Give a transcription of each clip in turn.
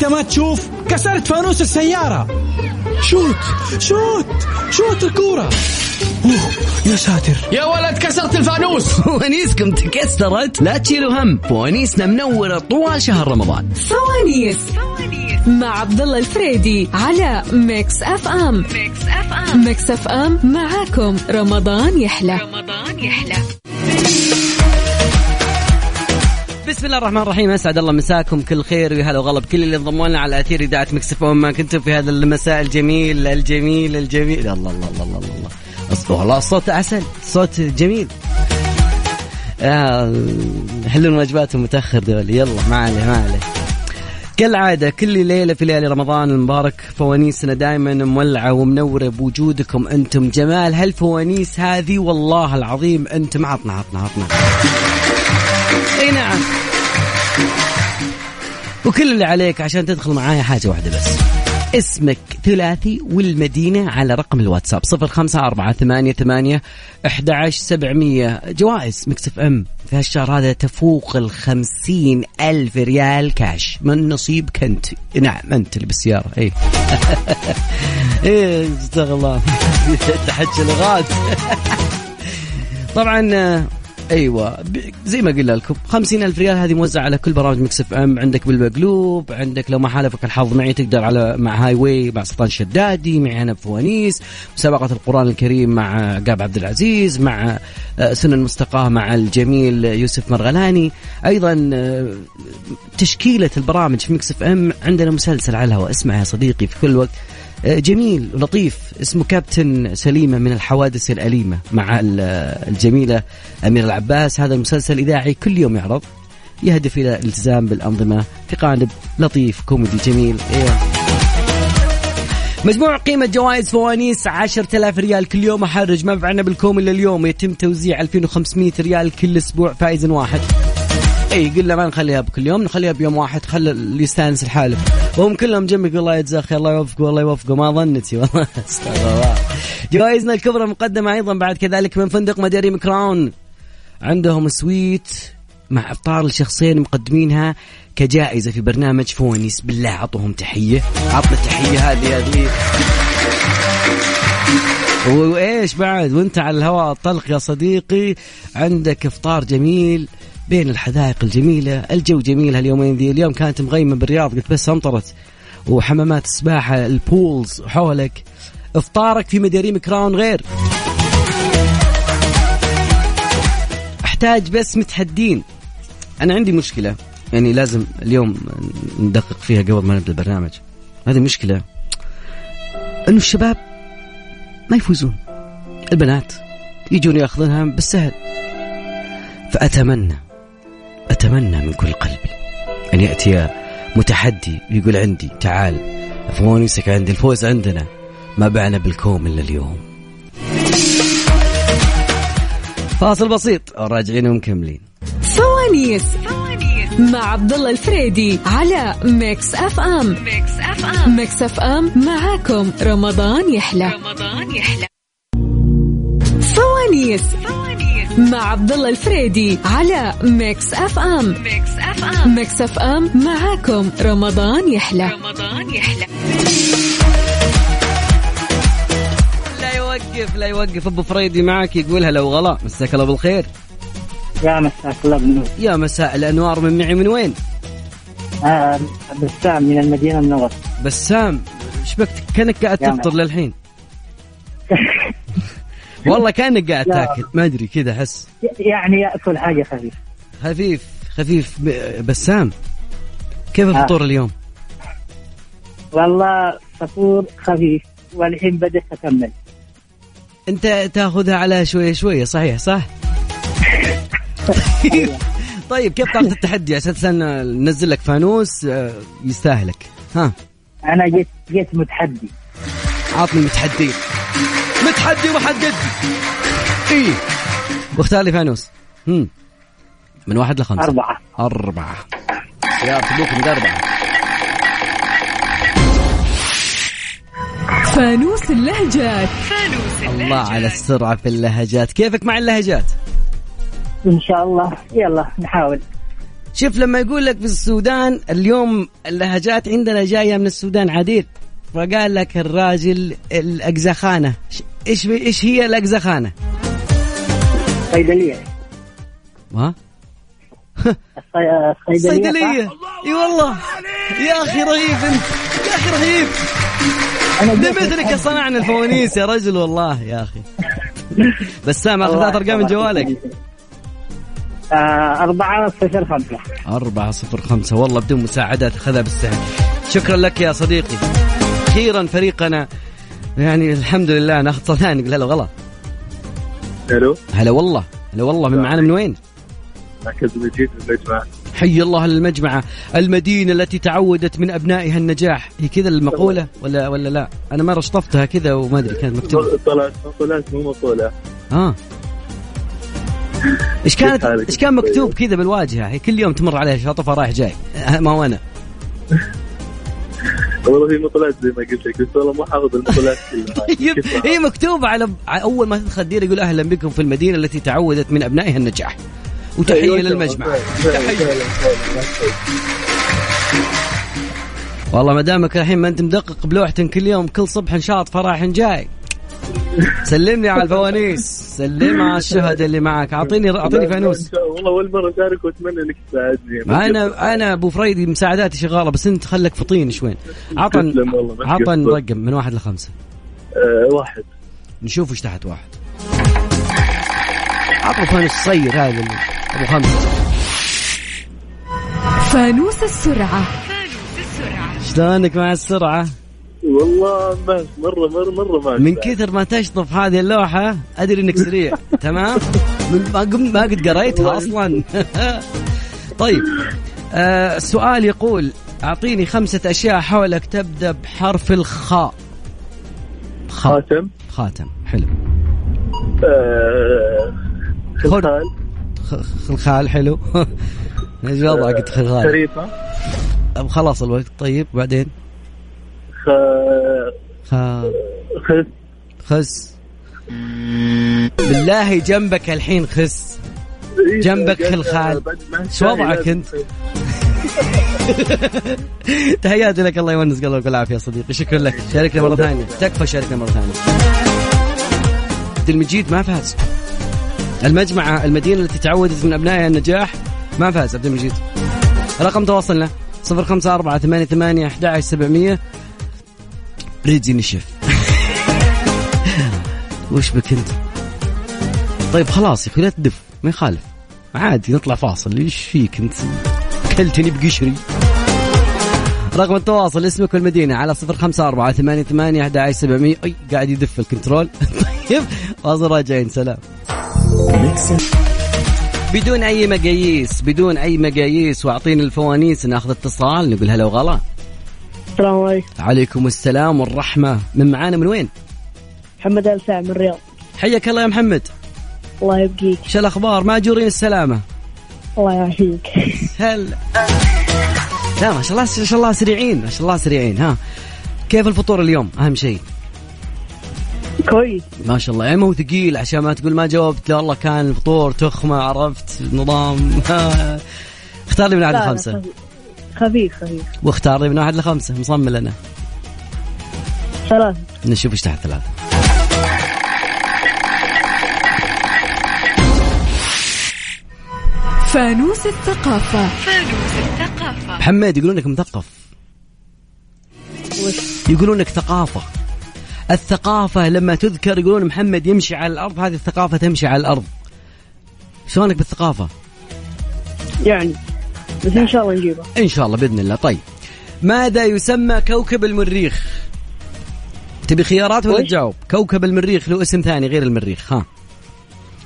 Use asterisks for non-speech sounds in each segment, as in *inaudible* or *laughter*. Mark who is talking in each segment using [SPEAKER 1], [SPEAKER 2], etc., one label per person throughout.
[SPEAKER 1] أنت ما تشوف كسرت فانوس السيارة. shoot shoot shoot الكورة. أوه يا ساتر.
[SPEAKER 2] يا ولد كسرت الفانوس. *laughs*
[SPEAKER 3] فوانيسكم تكسرت. لا تشيلوا هم. فوانيسنا منورة طوال شهر رمضان.
[SPEAKER 4] فوانيس مع عبد الله الفريدي على ميكس أف أم. ميكس أف أم. ميكس أف أم معاكم. رمضان يحلى. رمضان يحلى.
[SPEAKER 3] بسم الله الرحمن الرحيم أسعد الله مساكم كل خير وهلا وغلا بكل اللي انضموا لنا على أثير إذاعة مكسف ما كنتم في هذا المساء الجميل الجميل الجميل. الله الله الله الله الله, الله. والله الصوت عسل صوت جميل. آه حلون واجباتهم متأخر دول يلا ما عليه ما عليه. كالعادة كل ليلة في ليالي رمضان المبارك فوانيسنا دائما مولعة ومنورة بوجودكم أنتم جمال. هالفوانيس هذه والله العظيم أنتم عطنا عطنا عطنا. نعم. وكل اللي عليك عشان تدخل معايا حاجة واحدة بس. اسمك ثلاثي والمدينة على رقم الواتساب. صفر خمسة أربعة ثمانية ثمانية أحد سبعمية. جوائز مكسف أم. في هالشهر هذا تفوق الخمسين ألف ريال كاش من نصيبك أنت نعم أنت اللي بالسيارة. أي. *laughs* إيه استغفر الله. *laughs* تحج لغات *laughs* طبعا أيوه. زي ما قلنا لكم خمسين ألف ريال هذه موزعة على كل برامج مكس إف إم. عندك بالمقلوب عندك لو ما حالفك الحظ معي تقدر على مع هاي واي مع سلطان شدادي معي أنا بفوانيس مسابقة القرآن الكريم معقب عبد العزيز مع آه، سنن المستقاه مع الجميل يوسف مرغلاني. أيضا آه، تشكيلة البرامج في مكس إف إم عندنا مسلسل على الهواء اسمع يا صديقي في كل وقت. جميل لطيف. اسمه كابتن سليم من الحوادث الأليمة مع الجميلة أمير العباس. هذا المسلسل الإذاعي كل يوم يعرض يهدف إلى الالتزام بالأنظمة في قالب لطيف كوميدي جميل. إيه. مجموع قيمة جوائز فوانيس 10000 ريال كل يوم. أحرج ما فعلنا بالكوم إلا اليوم. يتم توزيع 2500 ريال كل أسبوع فائز واحد. اي قلنا ما نخليها بكل يوم نخليها بيوم واحد خلي اللي يستانس الحالة وهم كلهم جنبك الله يجزاه خير الله يوفقه والله يوفقه ما ظنتي والله. *laughs* الله. جوائزنا الكبرى مقدمة أيضا بعد كذلك من فندق مداري كراون. عندهم suite مع أفطار لشخصين مقدمينها كجائزة في برنامج فوانيس بالله عطوهم تحية. عطنا التحية هذه هذه وإيش بعد؟ وانت على الهواء الطلق يا صديقي. عندك إفطار جميل. بين الحدائق الجميلة الجو جميل هاليومين ذي. اليوم كانت مغيمة بالرياض قلت بس امطرت وحمامات السباحة ال pools حولك. افطارك في مداريم كراون غير. أحتاج بس متحدين. أنا عندي مشكلة يعني لازم اليوم ندقق فيها قبل ما نبدأ البرنامج. هذه مشكلة. إنه الشباب ما يفوزون. البنات يجون يأخذونها بالسهل. فأتمنى أتمنى من كل قلبي أن يأتي متحدي ويقول عندي تعال فوانيسك عندي الفوز عندنا ما بعنا بالكوم إلا اليوم. فاصل بسيط راجعين ومكملين.
[SPEAKER 4] فوانيس مع عبد الله الفريدي على ميكس أف أم. ميكس أف أم ميكس اف ام معاكم رمضان يحلى رمضان يحلى. فوانيس مع عبد الله الفريدي على ميكس اف ام. ميكس اف ام. ميكس اف ام معاكم رمضان يحلى. رمضان يحلى.
[SPEAKER 3] لا يوقف لا يوقف. أبو فريدي معك يقولها لو غلا مساك الله بالخير.
[SPEAKER 5] يا مساك الله بالنور.
[SPEAKER 3] يا مساء الأنوار من معي من وين؟
[SPEAKER 5] آه بسام من المدينة المنوره
[SPEAKER 3] بسام إيش بك كأنك قاعد تفطر للحين. *laughs* والله كأنك قاعد تاكل. ما أدري كذا أحس.
[SPEAKER 5] يعني يأكل حاجة خفيف
[SPEAKER 3] خفيف خفيف بسام. كيف آه. الفطور اليوم؟
[SPEAKER 5] والله فطور خفيف والحين بدأت أكمل.
[SPEAKER 3] أنت تأخذها على شوية شوية صحيح صح؟ *laughs* طيب كيف طاقة التحدي؟ أساسا ننزل لك فانوس آه، يستاهلك. ها.
[SPEAKER 5] أنا جيت جيت متحدي.
[SPEAKER 3] عطني متحدي. متحدي ومحدد إيه واختار لي فانوس. هم. من واحد لخمسة.
[SPEAKER 5] أربعة.
[SPEAKER 3] أربعة. يا تبوك من أربعة.
[SPEAKER 4] فانوس اللهجات. فانوس
[SPEAKER 3] اللهجات. الله على السرعة في اللهجات. كيفك مع اللهجات؟
[SPEAKER 5] إن شاء الله. يلا نحاول.
[SPEAKER 3] شوف لما يقول لك في السودان اليوم اللهجات عندنا جاية من السودان عديد. فقال لك الراجل الاجزخانه إيش إيش هي الاجزخانه؟
[SPEAKER 5] صيدلية.
[SPEAKER 3] ها؟
[SPEAKER 5] الصي- الصيدلية
[SPEAKER 3] صيدلية. إي والله. يا أخي رهيب. انت يا أخي رهيب.
[SPEAKER 5] جيت
[SPEAKER 3] بمثلك صنعنا الفوانيس يا رجل؟ والله يا أخي. بسام اخذ ثلاث أرقام من جوالك.
[SPEAKER 5] آه، أربعة صفر خمسة.
[SPEAKER 3] أربعة صفر خمسة. والله بدون مساعدات أخذها بالسهل شكرا لك يا صديقي. أخيرا فريقنا يعني الحمد لله ناخذ صلاه نقول هلا غلا
[SPEAKER 6] ألو؟
[SPEAKER 3] هلا والله هلا والله من معانا من وين؟
[SPEAKER 6] مركز مجيد من المجمع
[SPEAKER 3] حي الله المجمعة المدينة التي تعودت من أبنائها النجاح. هي كذا المقولة ولا ولا لا؟ أنا مرة شطفتها كذا وما أدري كانت مكتوبة.
[SPEAKER 6] طلعت مقولات مو مقولة.
[SPEAKER 3] ها إيش كانت؟ إيش كان مكتوب كذا بالواجهة؟ هي كل يوم تمر عليها شاطفة رايح جاي. *laughs* ما هو أنا. *laughs*
[SPEAKER 6] والله في مقولات زي ما قلت لك بس والله مو حافظ المقولات كلها. *laughs*
[SPEAKER 3] طيب هي مكتوبة على أول ما تدخل الدير يقول أهلا بكم في المدينة التي تعودت من أبنائها النجاح. وتحية
[SPEAKER 6] أيوة،
[SPEAKER 3] للمجمع
[SPEAKER 6] فعلاً.
[SPEAKER 3] والله ما دامك الحين ما أنت مدقق بلوحة كل يوم كل صبح نشاط فرح جاي. سلمني على الفوانيس. سلم على الشهداء اللي معك. أعطيني
[SPEAKER 6] لا،
[SPEAKER 3] فانوس.
[SPEAKER 6] والله أول مرة أشارك وأتمنى إنك تساعدني.
[SPEAKER 3] أنا أنا أبو فريدي مساعداتي شغالة بس أنت خلك فطين شوين. عطن عطن. رقم من واحد لخمسة.
[SPEAKER 6] آه واحد.
[SPEAKER 3] نشوف إيش تحت واحد. عطوا فانوس صير هذا أبو خمسة.
[SPEAKER 4] فانوس السرعة.
[SPEAKER 3] شلونك مع السرعة؟
[SPEAKER 6] والله ما مره مره مرة ما
[SPEAKER 3] من كثر ما تشطف هذه اللوحة أدري إنك سريع. *laughs* تمام؟ من ما قمت ما قد قريتها أصلا. *laughs* طيب آه السؤال يقول أعطيني خمسة أشياء حولك تبدأ بحرف الخاء. خاء.
[SPEAKER 6] خاتم.
[SPEAKER 3] خاتم. حلو.
[SPEAKER 6] آه خلخال.
[SPEAKER 3] خلخال حلو. *laughs* إيش وضعك؟ قلت خلخال.
[SPEAKER 6] شريفه
[SPEAKER 3] أب خلاص الوقت. طيب بعدين؟
[SPEAKER 6] خ...
[SPEAKER 3] خ...
[SPEAKER 6] خس.
[SPEAKER 3] خس. بالله جنبك الحين خس. إيه، جنبك الخال. شو وضعك أنت؟ *laughs* تحياتي لك الله يونس قلبك العافية يا صديقي. شكرا لك. شاركنا مرة ثانية. تكفى شاركنا مرة ثانية. عبد المجيد ما فاز. المجمعة المدينة التي تعودت من أبنائها النجاح ما فاز عبد المجيد. رقم تواصلنا 054 ثمانية 11 700 ريدي نشف. وش بك أنت؟ طيب خلاص يا أخي لا تدف ما يخالف. عادي نطلع فاصل. إيش فيك أنت؟ كلتني بقشري. رقم التواصل اسمك والمدينة على صفر خمسة أربعة ثمانية ثمانية أحد سبعمية أي قاعد يدف ال control. *laughs* طيب واصل راجعين سلام. بدون أي مقاييس بدون أي مقاييس وأعطيني الفوانيس ناخذ اتصال نقول هلا وغلا.
[SPEAKER 5] السلام عليكم.
[SPEAKER 3] عليكم السلام والرحمة. من معانا من وين؟
[SPEAKER 5] محمد آل ساعة من الرياض.
[SPEAKER 3] حياك الله يا محمد.
[SPEAKER 5] الله يبقيك.
[SPEAKER 3] شو الأخبار؟ ماجورين السلامة.
[SPEAKER 5] الله يعافيك. *laughs*
[SPEAKER 3] هلا لا ما شاء الله ما شاء الله سريعين ما شاء الله سريعين. ها كيف الفطور اليوم؟ أهم شيء.
[SPEAKER 5] كويس.
[SPEAKER 3] ما شاء الله يعني هو ثقيل عشان ما تقول ما جاوبت لا والله كان الفطور تخمة عرفت نظام. *laughs* اختار لي من
[SPEAKER 5] لا،
[SPEAKER 3] لخمسه
[SPEAKER 5] خفيف. خفيف. خفيف
[SPEAKER 3] واختار لي من واحد لخمسة مصمم أنا
[SPEAKER 5] ثلاثة
[SPEAKER 3] نشوف إيش تحت ثلاثة
[SPEAKER 4] فانوس الثقافة.
[SPEAKER 3] محمد يقولونك مثقف. يقولونك ثقافة. الثقافة لما تذكر يقولون محمد يمشي على الأرض هذه الثقافة تمشي على الأرض. شلونك بالثقافة؟
[SPEAKER 5] يعني بس إن شاء الله نجيبه.
[SPEAKER 3] إن شاء الله بإذن الله. طيب ماذا يسمى كوكب المريخ؟ تبي خيارات ولا؟ تجاوب؟ كوكب المريخ له اسم ثاني غير المريخ ها.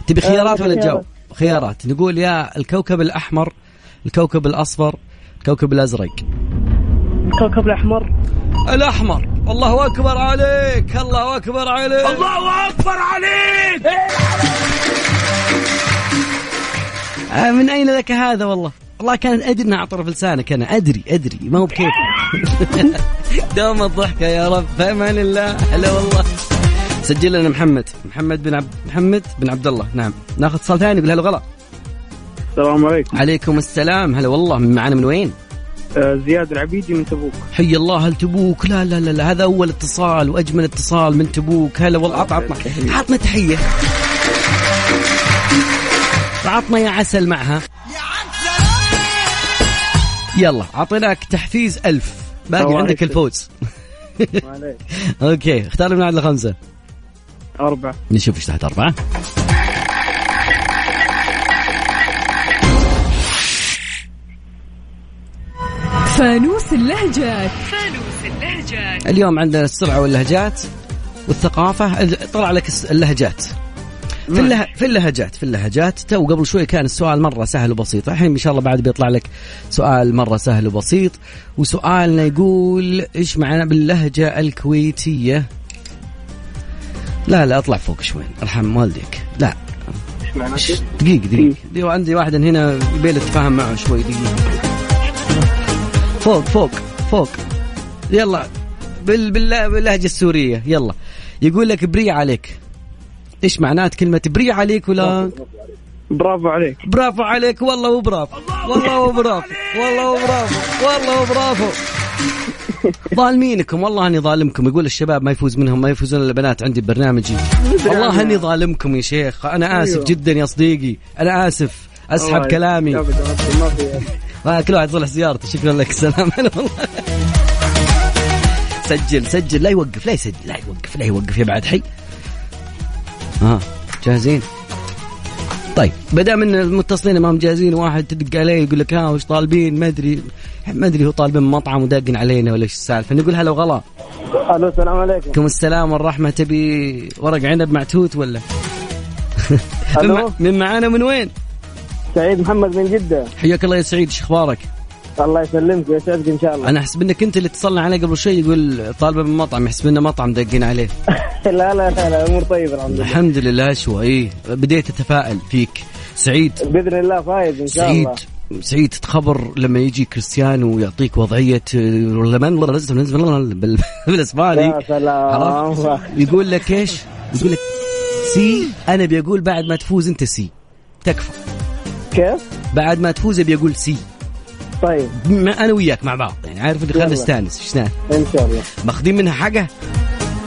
[SPEAKER 3] تبي خيارات ولا. تجاوب؟ خيارات. نقول يا الكوكب الأحمر الكوكب الأصفر الكوكب الأزرق.
[SPEAKER 5] الكوكب الأحمر.
[SPEAKER 3] الأحمر. الله أكبر عليك الله أكبر عليك. الله أكبر عليك! آه، من أين لك هذا والله؟ والله كان أدري انها على طرف لسانك أنا. أدري أدري. ما هو بكيف. *laughs* دوم الضحكه يا رب. في أمان الله. هلا والله. سجل لنا محمد. محمد بن عبد محمد بن عبد الله. نعم. ناخذ اتصال ثاني يقول هلا غلا
[SPEAKER 6] السلام عليكم.
[SPEAKER 3] عليكم السلام. هلا والله. من معنا من وين؟
[SPEAKER 6] آه، زياد العبيدي من تبوك.
[SPEAKER 3] حي الله. هل تبوك؟ لا لا لا, لا. هذا أول اتصال وأجمل اتصال من تبوك. هلا والله. عط عطنا. عطنا تحية. عطنا يا عسل معها. يلا أعطيناك تحفيز ألف. باقي عندك. الفوز. *laughs* okay اختار من عدد لخمسة.
[SPEAKER 6] أربعة.
[SPEAKER 3] نشوف إيش تحت أربعة.
[SPEAKER 4] فانوس اللهجات.
[SPEAKER 3] اليوم عندنا السرعة واللهجات والثقافة. طلع لك اللهجات. في اللها... في اللهجات في اللهجات. تو قبل شوي كان السؤال مرة سهل وبسيط. الحين إن شاء الله بعد بيطلع لك سؤال مرة سهل وبسيط. وسؤالنا يقول إيش معنى باللهجة الكويتية؟ لا لا أطلع فوق شوي. أرحم والديك. لا.
[SPEAKER 6] إيش معنى؟
[SPEAKER 3] دقيقة دقيقة. دقيقة عندي واحد هنا يبي اتفاهم معه شوي دقيقة. فوق فوق فوق. يلا. بال بالله باللهجة السورية. يلا. يقول لك بري عليك. إيش معنات كلمة بري عليك ولا؟
[SPEAKER 6] برافو عليك.
[SPEAKER 3] برافو عليك والله وبرافو. والله وبرافو. والله وبرافو. والله وبرافو. ظالمينكم والله اني ظالمكم. يقول الشباب ما يفوز منهم ما يفوزون إلا البنات عندي ببرنامجي والله اني ظالمكم يا شيخ. أنا آسف
[SPEAKER 6] أيوة.
[SPEAKER 3] جدا يا صديقي. أنا آسف.
[SPEAKER 6] أسحب
[SPEAKER 3] كلامي. آه، كل واحد يصلح سيارته شكرا لك سلام. هلا والله. سجل سجل. لا يوقف لا يسجل لا يوقف لا يوقف يا بعد حي. ها جاهزين؟ طيب بدا من المتصلين ما هم جاهزين واحد تدق عليه يقول لك ها وش طالبين؟ ما ادري ما ادري هو طالبين مطعم وداقن علينا ولا إيش السالفة. نقول هلا وغلا.
[SPEAKER 5] ألو السلام عليكم.
[SPEAKER 3] عليكم السلام والرحمة. تبي ورق عنب *laughs* مع توت ولا من معانا من وين؟
[SPEAKER 5] سعيد محمد من جدة.
[SPEAKER 3] حياك الله يا سعيد إيش أخبارك؟
[SPEAKER 5] الله يسلمك ويسعدك إن شاء الله.
[SPEAKER 3] أنا أحسب إنك أنت اللي اتصلنا عليه قبل شوي يقول طالبه من مطعم يحسب إنه مطعم دقين عليه. *laughs*
[SPEAKER 5] لا لا لا لا أمور طيبة الحمد لله.
[SPEAKER 3] الحمد لله شو اي بديت أتفائل فيك. سعيد.
[SPEAKER 5] بإذن الله فايز إن شاء
[SPEAKER 3] سعيد.
[SPEAKER 5] الله.
[SPEAKER 3] سعيد تخبر لما يجي كريستيانو ويعطيك
[SPEAKER 5] وضعية
[SPEAKER 3] بالإسباني؟ يقول لك إيش؟ يقول لك sí أنا بيقول بعد ما تفوز أنت sí. تكفى.
[SPEAKER 5] كيف؟
[SPEAKER 3] بعد ما تفوز بيقول sí.
[SPEAKER 5] طيب.
[SPEAKER 3] ما أنا وياك مع بعض يعني عارف اللي خلينا
[SPEAKER 5] يلا.
[SPEAKER 3] نستانس إيش نعمل؟
[SPEAKER 5] إن شاء الله.
[SPEAKER 3] ماخذين منها حاجة؟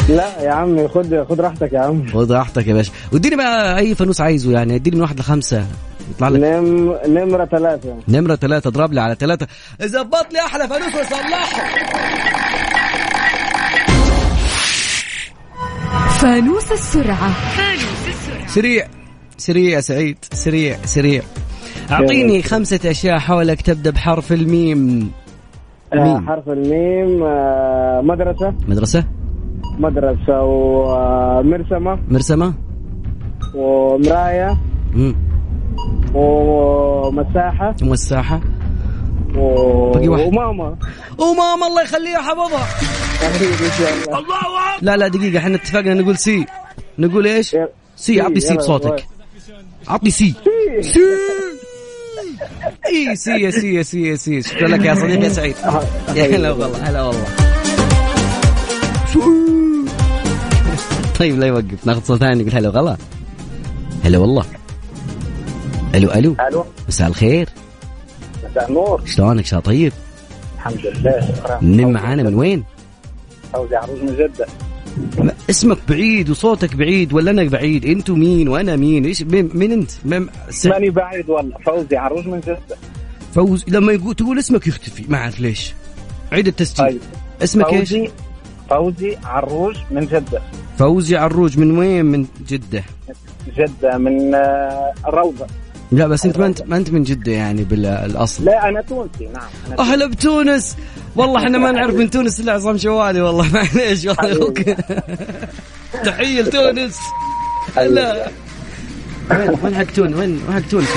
[SPEAKER 5] لا يا عمي خذ خذ راحتك يا عم
[SPEAKER 3] خذ راحتك يا باشا. واديني بقى أي فانوس عايزه يعني اديني من واحد لخمسة. يطلع لك.
[SPEAKER 5] نم... نمرة ثلاثة.
[SPEAKER 3] نمرة ثلاثة اضرب لي على ثلاثة. زبط لي أحلى فانوس وصلحه.
[SPEAKER 4] فانوس السرعة.
[SPEAKER 3] سريع. سريع يا سعيد. سريع سريع. أعطيني خمسة أشياء حولك تبدأ بحرف الميم.
[SPEAKER 5] آه
[SPEAKER 3] ميم.
[SPEAKER 5] حرف الميم آه مدرسة.
[SPEAKER 3] مدرسة.
[SPEAKER 5] مدرسة ومرسمة
[SPEAKER 3] مرسمة.
[SPEAKER 5] ومراية.
[SPEAKER 3] مم.
[SPEAKER 5] ومساحة.
[SPEAKER 3] مساحة.
[SPEAKER 5] و...
[SPEAKER 3] باقي واحد.
[SPEAKER 5] وماما.
[SPEAKER 3] وماما الله يخليها حفظها.
[SPEAKER 5] شاء الله.
[SPEAKER 3] لا لا دقيقة إحنا اتفقنا نقول sí. نقول
[SPEAKER 5] إيش.
[SPEAKER 3] سي عطني
[SPEAKER 5] sí
[SPEAKER 3] بصوتك. عطني sí. sí. إي sí يا sí يا sí يا sí. شكرا لك يا صديقي يا سعيد. يا هلا والله هلا والله. طيب لا يوقف. ناخذ صوت ثاني نقول هلا والله هلا والله. ألو ألو.
[SPEAKER 5] ألو.
[SPEAKER 3] مساء الخير.
[SPEAKER 5] مساء النور.
[SPEAKER 3] شلونك؟ شا طيب؟
[SPEAKER 5] الحمد لله شكرا.
[SPEAKER 3] من معانا من وين؟
[SPEAKER 5] فوزي عروس من جدة.
[SPEAKER 3] اسمك بعيد وصوتك بعيد ولا أنا بعيد؟ أنتوا مين وأنا مين؟ إيش مين, مين أنت؟ مين
[SPEAKER 5] ماني بعيد والله. فوزي عروس من جدة.
[SPEAKER 3] فوز لما يقول تقول اسمك يختفي. ما أعرف ليش. عيد التسجيل.
[SPEAKER 5] طيب.
[SPEAKER 3] اسمك إيش؟
[SPEAKER 5] فوزي فوزي عروج من جدة.
[SPEAKER 3] فوزي عروج من وين؟ من جدة.
[SPEAKER 5] جدة من آه، الروضة
[SPEAKER 3] لا بس أنت ما انت ما أنت من جدة يعني بالأصل.
[SPEAKER 5] لا أنا تونسي. نعم.
[SPEAKER 3] أهلا بتونس. والله إحنا ما نعرف من تونس إلا عصام شوالي والله *laughs* معليش والله تحية لتونس. هلا وين؟ وين حق تونس؟ وين؟ وين حق تونس؟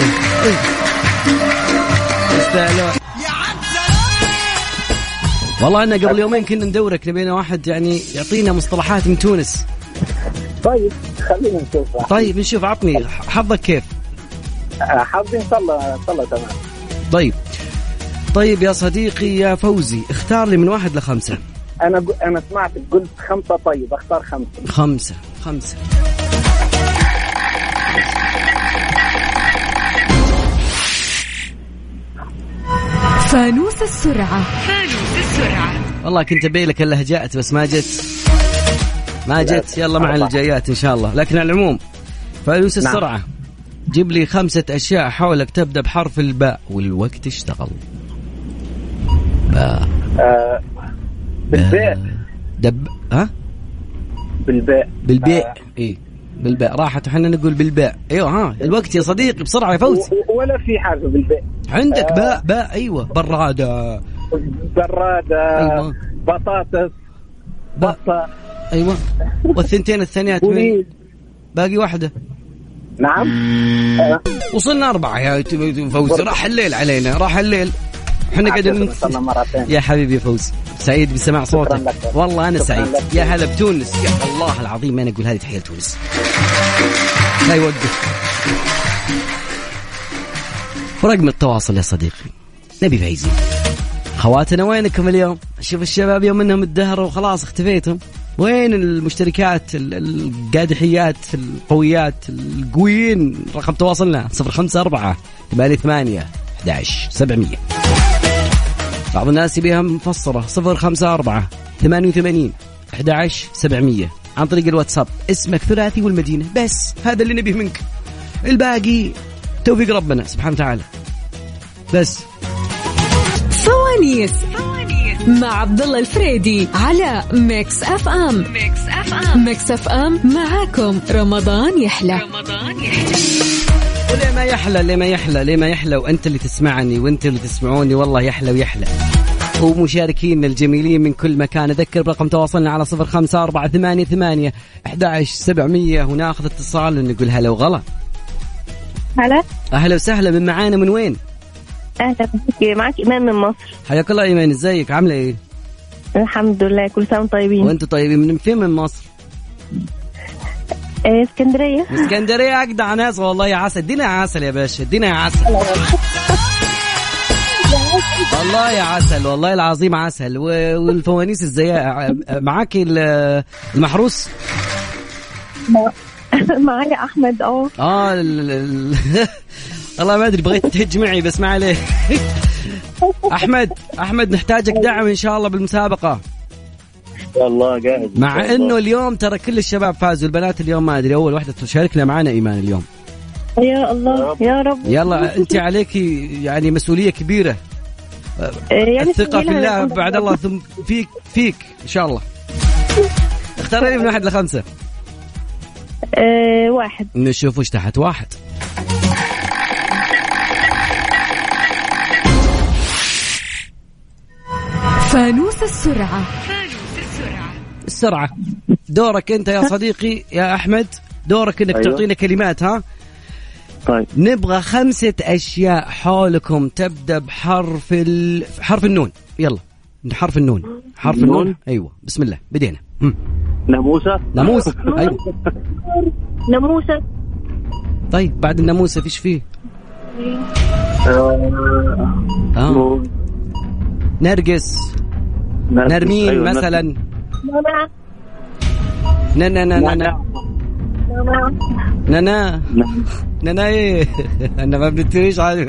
[SPEAKER 3] يستاهلون والله أنا قبل يومين كنا ندورك نبينا واحد يعني يعطينا مصطلحات من تونس.
[SPEAKER 5] طيب خلينا نشوف
[SPEAKER 3] طيب نشوف عطني. حظك كيف؟
[SPEAKER 5] حظي إن شاء الله إن شاء الله تمام.
[SPEAKER 3] طيب. طيب يا صديقي يا فوزي اختار لي من واحد لخمسة.
[SPEAKER 5] أنا ق- أنا سمعت قلت خمسة طيب أختار خمسة.
[SPEAKER 3] خمسة خمسة.
[SPEAKER 4] فانوس السرعة.
[SPEAKER 3] والله كنت أبي لك اللهجات بس ما جت. ما جت. يلا مع الجايات إن شاء الله. لكن على العموم فانوس
[SPEAKER 5] نعم.
[SPEAKER 3] السرعة. جيب لي خمسة أشياء حولك تبدأ بحرف الباء والوقت اشتغل. باء
[SPEAKER 5] آه، بالباء
[SPEAKER 3] دب ها؟
[SPEAKER 5] بالباء
[SPEAKER 3] بالباء
[SPEAKER 5] آه.
[SPEAKER 3] اي بالباء راحت. وحنا نقول بالباء أيوه ها. الوقت يا صديقي بسرعة يا فوزي
[SPEAKER 5] ولا في حرف بالباء
[SPEAKER 3] عندك
[SPEAKER 5] آه.
[SPEAKER 3] باء باء. أيوه. برادة.
[SPEAKER 5] برادة.
[SPEAKER 3] أيوة.
[SPEAKER 5] بطاطس. بطة
[SPEAKER 3] أيوه. والثنتين الثانيات من باقي واحدة.
[SPEAKER 5] نعم.
[SPEAKER 3] وصلنا أربعة يا فوزي راح الليل علينا راح الليل. إحنا قاعدين يا حبيبي يا فوزي سعيد بسماع صوتك. والله
[SPEAKER 5] أنا
[SPEAKER 3] سعيد. يا هلا بتونس. يا الله العظيم ما أقول هذه تحيه تونس. لا يوقف. ورقم التواصل يا صديقي. نبي فايزين خواتنا وينكم اليوم؟ شوف الشباب يوم إنهم ادهروا وخلاص اختفيتم وين المشتركات ال- القادحيات القويات القويين؟ رقم تواصلنا 054 88 11 700 بعض الناس يبيها مفصلة 054 88 11 700 عن طريق الواتساب اسمك ثلاثي والمدينة. بس هذا اللي نبيه منك. الباقي توفيق ربنا سبحانه وتعالى. بس.
[SPEAKER 4] فوانيس مع عبد الله الفريدي على Mix FM. Mix FM. Mix FM معاكم. رمضان يحلى. رمضان يحلى.
[SPEAKER 3] وليه ما يحلى ليه ما يحلى ليه ما يحلى وأنت اللي تسمعني وأنت اللي تسمعوني والله يحلى ويحلى. ومشاركين الجميلين من كل مكان. أذكر برقم تواصلنا على صفر خمسة أربعة ثمانية ثمانية أحد سبعمية. وناخذ اتصال ونقول هلا وغلا.
[SPEAKER 7] هلا.
[SPEAKER 3] أهلا وسهلا من معانا من وين؟
[SPEAKER 7] أهلا بك معك إيمان من مصر.
[SPEAKER 3] حياك الله إيمان إزيك؟ عاملة إيه؟
[SPEAKER 7] الحمد لله كل وأنتم طيبين.
[SPEAKER 3] وأنتم طيبين من فين من مصر؟
[SPEAKER 7] إيه،
[SPEAKER 3] اسكندرية. *laughs* اسكندرية أجدع ناس والله يا عسل. ادينا يا عسل يا باشا ادينا يا عسل. والله يا عسل والله العظيم عسل. والفوانيس إزاي معاك ال- المحروس؟ *laughs*
[SPEAKER 7] معايا أحمد آه
[SPEAKER 3] آه ال- ال- *laughs* والله ما أدري بغيت تهج معي بس ما عليه أحمد أحمد نحتاجك دعم إن شاء الله بالمسابقة.
[SPEAKER 5] والله قاعد
[SPEAKER 3] مع إنه اليوم ترى كل الشباب فازوا البنات اليوم ما أدري أول واحدة تشاركنا معنا إيمان اليوم.
[SPEAKER 7] يا الله يا رب.
[SPEAKER 3] يلا أنت عليك يعني مسؤولية كبيرة.
[SPEAKER 7] إيه، ريت
[SPEAKER 3] الثقة في الله بعد الله ثم فيك فيك إن شاء الله. اختار لي من واحد لخمسة.
[SPEAKER 7] إيه، واحد.
[SPEAKER 3] نشوف وش تحت واحد.
[SPEAKER 4] فانوس السرعة.
[SPEAKER 3] السرعه دورك أنت يا *laughs* صديقي يا أحمد. دورك إنك
[SPEAKER 5] أيوة.
[SPEAKER 3] تعطينا كلمات ها؟
[SPEAKER 5] طيب.
[SPEAKER 3] نبغى خمسة أشياء حولكم تبدأ بحرف ال... حرف النون. يلا. حرف النون. حرف النون؟
[SPEAKER 5] نون؟
[SPEAKER 3] أيوة. بسم الله. بدينا.
[SPEAKER 5] ناموسة.
[SPEAKER 3] ناموس أيوة. *laughs*
[SPEAKER 7] ناموسة.
[SPEAKER 3] طيب بعد الناموسة فيش فيه؟
[SPEAKER 5] آه،
[SPEAKER 3] آه. نرجس. نرمين
[SPEAKER 5] أيوة،
[SPEAKER 3] مثلا.
[SPEAKER 7] نانا
[SPEAKER 3] نا نا نا نا نا
[SPEAKER 7] نانا
[SPEAKER 3] نا
[SPEAKER 5] نعم.
[SPEAKER 3] نا نا إيه أنا ما بنتريش عادي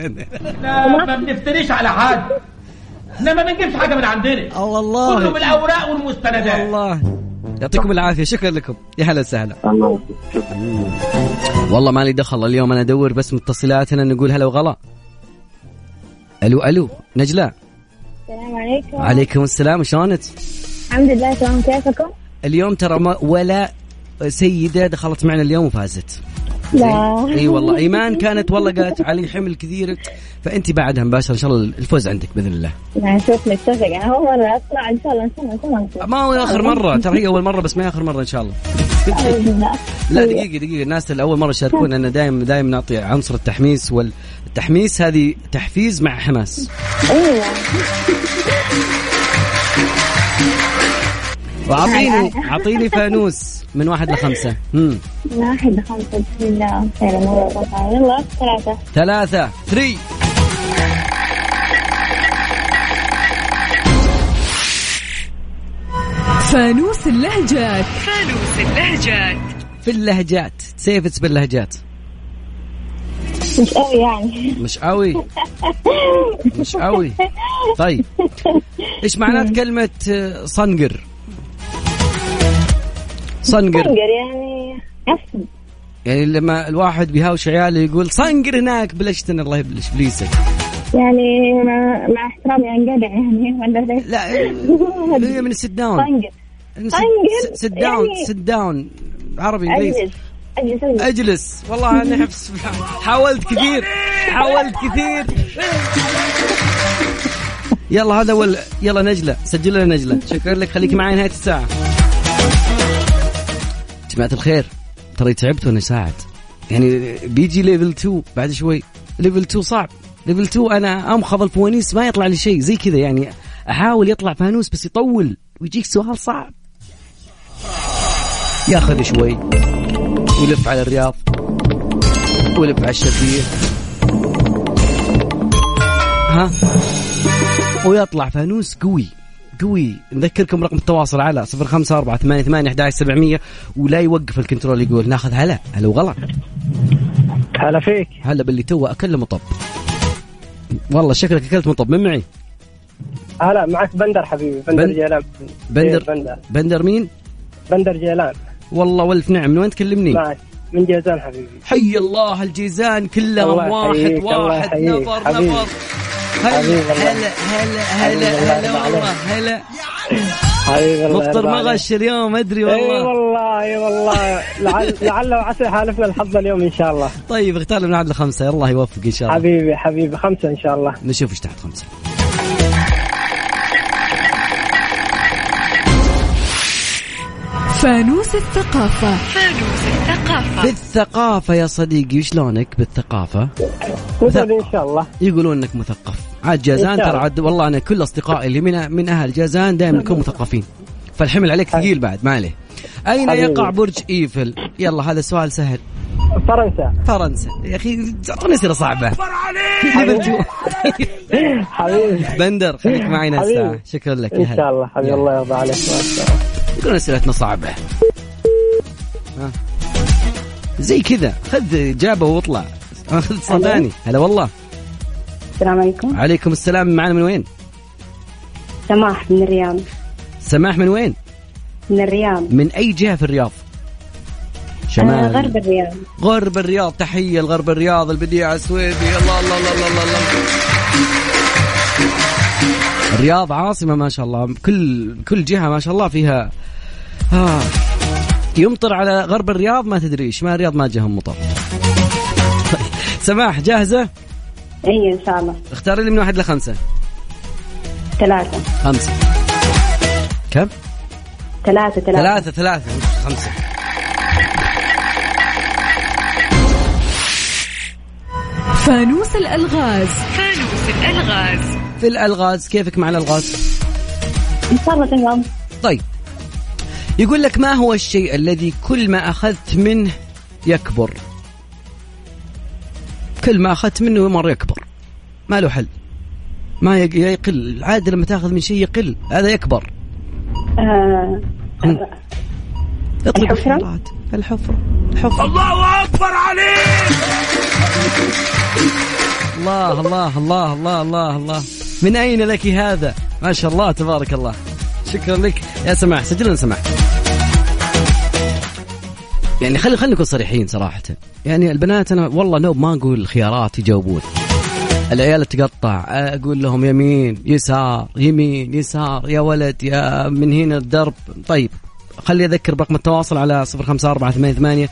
[SPEAKER 2] لا ما بنفتريش على حد إحنا ما بنجيبش حاجة من عندنا
[SPEAKER 3] آه
[SPEAKER 2] كله
[SPEAKER 3] والله
[SPEAKER 2] بالاوراق والمستندات
[SPEAKER 3] والله يعطيكم العافية. شكرا لكم. يا هلا وسهلا. والله مالي دخل اليوم أنا أدور بس متصلاتنا نقول هلا وغلا. ألو ألو. نجلاء
[SPEAKER 7] السلام عليكم.
[SPEAKER 3] عليكم السلام. شلونك؟
[SPEAKER 7] الحمد لله تمام. كيفكم؟
[SPEAKER 3] اليوم ترى ما ولا سيدة دخلت معنا اليوم وفازت.
[SPEAKER 7] لا.
[SPEAKER 3] إي والله. *laughs* إيمان كانت والله قالت علي حمل كثير. فأنت بعدها مباشرة إن شاء الله الفوز عندك بإذن الله.
[SPEAKER 7] نشوف نتفق أنا أول مرة أطلع. إن شاء الله إن شاء الله
[SPEAKER 3] ما هو آخر مرة. *laughs* ترى هي أول مرة بس ما هي آخر مرة إن شاء الله. *laughs* لا دقيقة دقيقة. الناس اللي أول مرة يشاركون أنا دائما دائما نعطي عنصر التحميس والتحميس هذه تحفيز مع حماس.
[SPEAKER 7] أيوه.
[SPEAKER 3] واعطيني أعطيني فانوس من واحد لخمسة. امم
[SPEAKER 7] واحد خمسة بسم الله. خير يلا ثلاثة.
[SPEAKER 3] ثلاثة. ثري
[SPEAKER 4] فانوس اللهجات.
[SPEAKER 3] في اللهجات. سيفتس باللهجات.
[SPEAKER 7] مش قوي يعني.
[SPEAKER 3] مش قوي. مش قوي. طيب. *laughs* إيش معنات كلمة آه، صنقر؟ صنقر.
[SPEAKER 7] صنقر يعني عفن
[SPEAKER 3] يعني لما الواحد بيهاوش عياله يقول صنقر هناك بلشتن الله يبلش بليسك
[SPEAKER 7] يعني مع, مع احترامي انقلع يعني ولا ليش؟
[SPEAKER 3] لا *laughs* هي من ال sit down
[SPEAKER 7] صنقر. صنقر؟
[SPEAKER 3] sit down
[SPEAKER 7] يعني-
[SPEAKER 3] sit down عربي إنجليزي.
[SPEAKER 7] أجلس. أجلس أجلس.
[SPEAKER 3] أجلس. والله أنا حفظ *laughs* حاولت كثير حاولت كثير. يلا هذا اول يلا نجلة سجل لنا نجلة. شكرا لك. خليك معي نهاية الساعة. جماعة الخير ترى تعبت وأنا ساعد. يعني بيجي level 2 بعد شوي. level 2 صعب. level 2 أنا أمخض الفوانيس ما يطلع لي شيء. زي كذا يعني أحاول يطلع فانوس بس يطول. ويجيك سؤال صعب. ياخذ شوي. ويلف على الرياض. ويلف على الشرقية ها؟ ويطلع فانوس قوي. قوي. نذكركم رقم التواصل على صفر خمسة أربعة ثمانية ثمانية أحد سبعمية ولا يوقف ال control يقول ناخذ هلا. هلا وغلط
[SPEAKER 5] هلا فيك.
[SPEAKER 3] هلا باللي تو أكل مطب. والله شكلك أكلت مطب. من معي؟
[SPEAKER 5] هلا معك بندر حبيبي. بندر
[SPEAKER 3] بن-
[SPEAKER 5] جيلان.
[SPEAKER 3] بندر
[SPEAKER 5] إيه، بندر.
[SPEAKER 3] بندر مين؟
[SPEAKER 5] بندر جيلان.
[SPEAKER 3] والله والف نعم. من وين تكلمني؟
[SPEAKER 5] معك. من جيزان حبيبي.
[SPEAKER 3] حي الله الجيزان كلهم
[SPEAKER 5] الله
[SPEAKER 3] واحد واحد نفر. نفر. هلا
[SPEAKER 5] والله.
[SPEAKER 3] هلا هلا هلا والله. هلا.
[SPEAKER 5] حبيبي الله.
[SPEAKER 3] مفطر
[SPEAKER 5] عليك.
[SPEAKER 3] مغش اليوم أدري
[SPEAKER 5] إي
[SPEAKER 3] والله.
[SPEAKER 5] والله إي والله. لعل *laughs* لعل وعسى حالفنا الحظ اليوم إن شاء الله.
[SPEAKER 3] طيب اختار لنا عدل خمسة. الله يوفق إن شاء الله.
[SPEAKER 5] حبيبي حبيبي. خمسة إن شاء الله.
[SPEAKER 3] نشوف إيش تحت خمسة.
[SPEAKER 4] فانوس الثقافة.
[SPEAKER 3] في الثقافة يا صديقي شلونك بالثقافة؟
[SPEAKER 5] مثل إن شاء الله.
[SPEAKER 3] يقولون إنك مثقف. عاد جازان ترى. عاد والله أنا كل أصدقائي اللي من من أهل جازان دائما يكونوا مثقفين. فالحمل عليك ثقيل بعد ما عليه. أين
[SPEAKER 5] حبيبي.
[SPEAKER 3] يقع برج إيفل؟ يلا هذا سؤال سهل.
[SPEAKER 5] فرنسا.
[SPEAKER 3] فرنسا. يا أخي تعطوني اسئله صعبة.
[SPEAKER 5] حبيبي.
[SPEAKER 3] بندر خليك معي. ساعة شكرا لك
[SPEAKER 5] ان. شاء الله حبيبي. الله يرضى عليك.
[SPEAKER 3] يقولون اسئلتنا صعبة. ها. زي كذا. خذ إجابة واطلع. خذ اتصال ثاني هلا والله.
[SPEAKER 7] السلام عليكم
[SPEAKER 3] عليكم السلام معنا من وين؟
[SPEAKER 7] سماح من الرياض
[SPEAKER 3] سماح من وين؟
[SPEAKER 7] من الرياض
[SPEAKER 3] من أي جهة في الرياض؟
[SPEAKER 7] آه
[SPEAKER 3] شمال
[SPEAKER 7] غرب الرياض
[SPEAKER 3] غرب الرياض تحية لغرب الرياض البديع السويدي الله الله الله الله الله, الله. الرياض عاصمة ما شاء الله كل كل جهة ما شاء الله فيها آه. يمطر على غرب الرياض ما تدري إيش ما الرياض ما جاهم مطر *laughs* طيب. سماح جاهزة
[SPEAKER 7] إي إن شاء الله.
[SPEAKER 3] اختاري لي من واحد لخمسة.
[SPEAKER 7] ثلاثة.
[SPEAKER 3] خمسة. كم؟
[SPEAKER 7] ثلاثة ثلاثة.
[SPEAKER 3] ثلاثة ثلاثة. خمسة.
[SPEAKER 4] فانوس الألغاز.
[SPEAKER 3] في الألغاز كيفك مع الألغاز؟
[SPEAKER 7] إن شاء الله تمام.
[SPEAKER 3] طيب. يقول لك ما هو الشيء الذي كل ما أخذت منه يكبر؟ كل ما أخذت منه مرة يكبر. ما له حل. ما يق- يقل. عادة لما تأخذ من شيء يقل هذا يكبر.
[SPEAKER 7] آه
[SPEAKER 3] اطلق
[SPEAKER 7] الحفرة؟
[SPEAKER 3] الخيارات الحفرة. الحفرة. الله أكبر عليك! الله الله الله الله الله الله. من أين لك هذا؟ ما شاء الله تبارك الله. شكرا لك. يا سماح سجل لنا سماح يعني خلي خلينا نكون صريحين صراحة. يعني البنات أنا والله نوب ما أقول خيارات يجاوبون. العيال تقطع أقول لهم يمين يسار يمين يسار يا ولد يا من هنا الدرب. طيب خلي أذكر برقم التواصل على صفر خمسة أربعة ثمانية ثمانية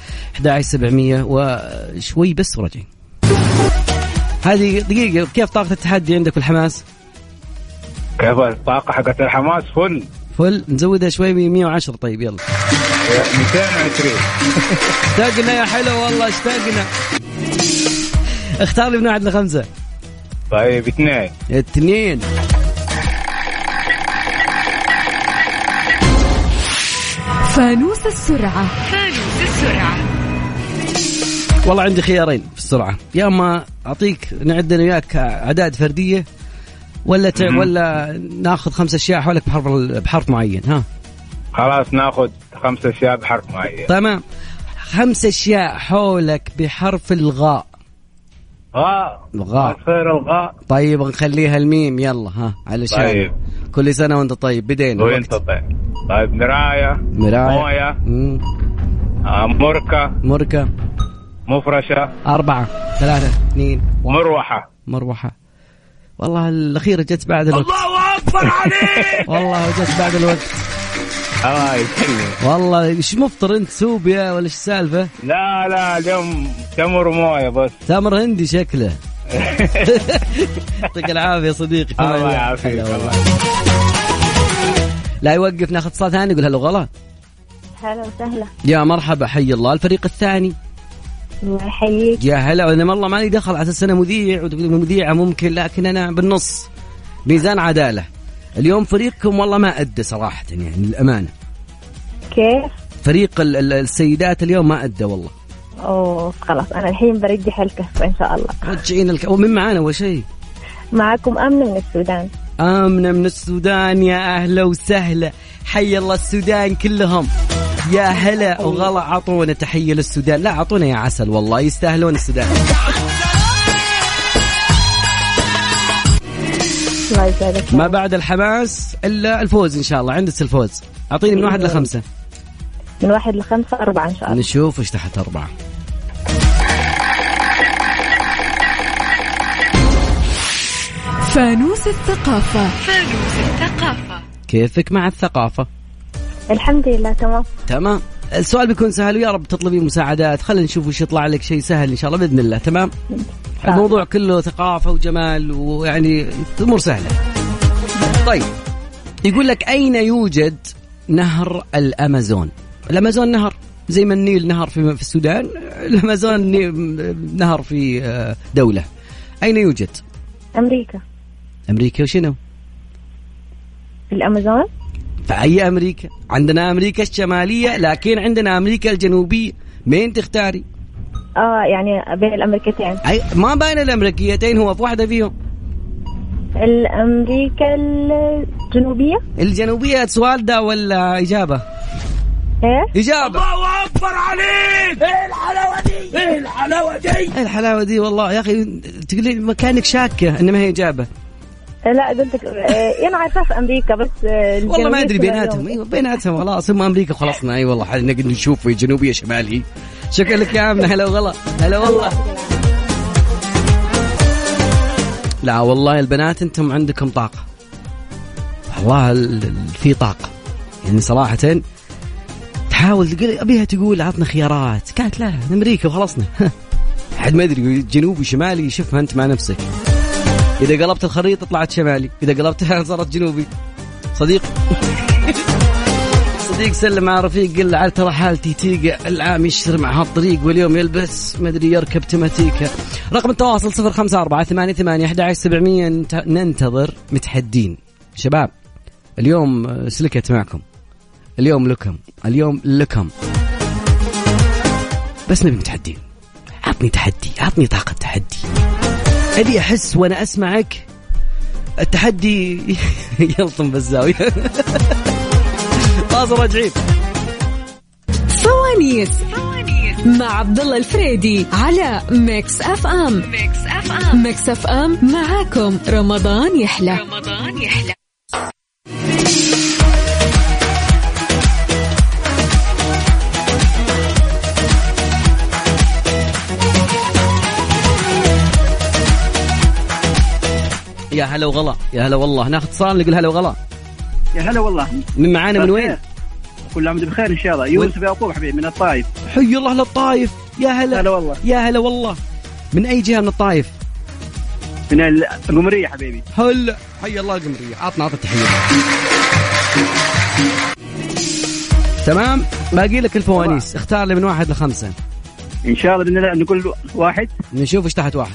[SPEAKER 3] أحد سبعمية وشوي بس وراجعين. هذه دقيقة كيف طاقة التحدي عندك والحماس؟
[SPEAKER 8] كيف الطاقة حقت الحماس؟ فل.
[SPEAKER 3] فل نزودها شوي 110 طيب يلا.
[SPEAKER 8] 220
[SPEAKER 3] اشتقنا يا حلو والله اشتقنا. اختار لي من واحد لخمسة.
[SPEAKER 8] طيب اثنين.
[SPEAKER 3] اثنين.
[SPEAKER 4] فانوس السرعة.
[SPEAKER 3] والله عندي خيارين في السرعة. يا أما أعطيك نعد أنا وياك أعداد فردية ولا ت... ولا ناخذ خمس أشياء حولك بحرف بحرف معين ها؟
[SPEAKER 8] خلاص ناخذ خمس أشياء بحرف معين.
[SPEAKER 3] تمام. خمس أشياء حولك بحرف الغاء.
[SPEAKER 8] غاء.
[SPEAKER 3] غاء
[SPEAKER 8] خير الغاء.
[SPEAKER 3] طيب نخليها الميم. يلا ها علشان
[SPEAKER 8] طيب.
[SPEAKER 3] كل سنة وأنت طيب. بدينا.
[SPEAKER 8] وانت
[SPEAKER 3] الوقت.
[SPEAKER 8] طيب. طيب مراية موية
[SPEAKER 3] مم.
[SPEAKER 8] آه، مركة
[SPEAKER 3] مركة
[SPEAKER 8] مفرشة.
[SPEAKER 3] أربعة. ثلاثة. اثنين. واحد.
[SPEAKER 8] مروحة.
[SPEAKER 3] مروحة. والله الأخيرة جت بعد الوقت. الله أكبر عليك. والله جت بعد الوقت.
[SPEAKER 8] الله يسلمك
[SPEAKER 3] والله إيش مفطر أنت سوبيا ولا إيش السالفة؟
[SPEAKER 8] لا لا اليوم تمر موية بس.
[SPEAKER 3] تمر هندي شكله. يعطيك العافية يا صديقي.
[SPEAKER 8] الله يعافيك. الله.
[SPEAKER 3] لا يوقف ناخذ اتصال ثاني يقول هلا وغلا.
[SPEAKER 7] هلا وسهلا.
[SPEAKER 3] يا مرحبا حي الله. الفريق الثاني.
[SPEAKER 7] الله يحييك.
[SPEAKER 3] يا هلا أنا والله مالي دخل على أساس أنا مذيع ومذيعه ممكن لكن أنا بالنص. ميزان عدالة. اليوم فريقكم والله ما أدى صراحة يعني للأمانة.
[SPEAKER 7] كيف؟
[SPEAKER 3] فريق ال- ال- السيدات اليوم ما أدى والله.
[SPEAKER 7] أوه خلاص أنا الحين برجح الكفة إن شاء الله.
[SPEAKER 3] رجعين الك... ومن معانا أول شيء؟
[SPEAKER 7] معكم آمنة من السودان.
[SPEAKER 3] آمنة من السودان يا أهلا وسهلا. حي الله السودان كلهم. يا هلا وغلا عطونا تحية للسودان. لا عطونا يا عسل والله يستاهلون السودان.
[SPEAKER 7] الله يسعدك
[SPEAKER 3] ما بعد الحماس إلا الفوز إن شاء الله عندك الفوز أعطيني من واحد لخمسة.
[SPEAKER 7] من واحد لخمسة أربعة إن شاء الله.
[SPEAKER 3] نشوف إيش تحت أربعة.
[SPEAKER 4] فانوس الثقافة.
[SPEAKER 3] كيفك مع الثقافة؟
[SPEAKER 7] الحمد لله تمام.
[SPEAKER 3] تمام. السؤال بيكون سهل ويا رب تطلبين مساعدات. خلينا نشوف وش يطلع لك شيء سهل إن شاء الله بإذن الله تمام؟ الموضوع كله ثقافة وجمال ويعني أمور سهلة. طيب يقول لك أين يوجد نهر الأمازون؟ الأمازون نهر زي ما النيل نهر في في السودان الأمازون نهر في آه، دولة. أين يوجد؟
[SPEAKER 7] أمريكا.
[SPEAKER 3] أمريكا وشنو؟
[SPEAKER 7] الأمازون؟
[SPEAKER 3] في أي أمريكا؟ عندنا أمريكا الشمالية لكن عندنا أمريكا الجنوبية. مين تختاري؟
[SPEAKER 7] آه يعني بين الأمريكتين.
[SPEAKER 3] أي ما بين الأمريكيتين هو في واحدة فيهم.
[SPEAKER 7] الأمريكا الجنوبية.
[SPEAKER 3] الجنوبية سؤال ده ولا إجابة؟
[SPEAKER 7] إيه؟
[SPEAKER 3] إجابة. الله أكبر عليك! إيه الحلاوة دي؟ إيه الحلاوة دي؟ إيه الحلاوة دي؟ والله يا أخي تقولي مكانك شاكة إن ما هي إجابة.
[SPEAKER 7] لا قلت لك آه، أنا عارفة في أمريكا بس آه،
[SPEAKER 3] والله ما
[SPEAKER 7] تبقى
[SPEAKER 3] بيناتهم. أيوة بيناتهم خلاص هم أمريكا خلصنا. أي والله نقدر نشوف في جنوبية شمالي. شكرا لك يا أمنة هلا وغلا هلا والله. لا والله البنات أنتم عندكم طاقة. والله ال- ال- في طاقة. يعني صراحة تحاول تقول أبيها تقول عطنا خيارات. قالت لا أمريكا وخلصنا. *laughs* حد ما يدري جنوبي شمالي شوفها أنت مع نفسك. إذا قلبت الخريطة طلعت شمالي. إذا قلبتها *laughs* صارت جنوبي. صديق. *laughs* صديق سلم على رفيق له عاد ترى حالتي. تيقع العام يشتري مع هالطريق واليوم يلبس. ما أدري يركب تماتيكا. رقم التواصل صفر خمسة أربعة ثمانية ثمانية أحد سبعمية. ننت- ننتظر متحدين. شباب اليوم سلكت معكم. اليوم لكم. اليوم لكم. بس نبي متحدين. عطني تحدي. عطني طاقة تحدي. أبي أحس وأنا أسمعك التحدي *laughs* يلطم بالزاوية فاصل راجعين.
[SPEAKER 4] فوانيس مع عبد الله الفريدي على Mix FM Mix FM Mix FM معاكم. رمضان يحلى. رمضان يحلى.
[SPEAKER 3] يا هلا وغلا يا هلا والله. ناخذ اتصال نقول هلا وغلا.
[SPEAKER 5] يا هلا والله.
[SPEAKER 3] من معانا من وين؟
[SPEAKER 5] كل عام بخير إن شاء الله. يوسف يعقوب حبيبي من الطايف.
[SPEAKER 3] حي الله للطايف يا هلا.
[SPEAKER 5] هلا والله.
[SPEAKER 3] يا هلا والله. من أي جهة من الطايف؟
[SPEAKER 5] من القمرية حبيبي.
[SPEAKER 3] هلا. حي الله القمرية. عطنا عطنا تحيه تمام؟ باقي لك الفوانيس. اختار لي من واحد لخمسة.
[SPEAKER 5] إن شاء الله بإذن الله نقول واحد.
[SPEAKER 3] نشوف إيش تحت واحد.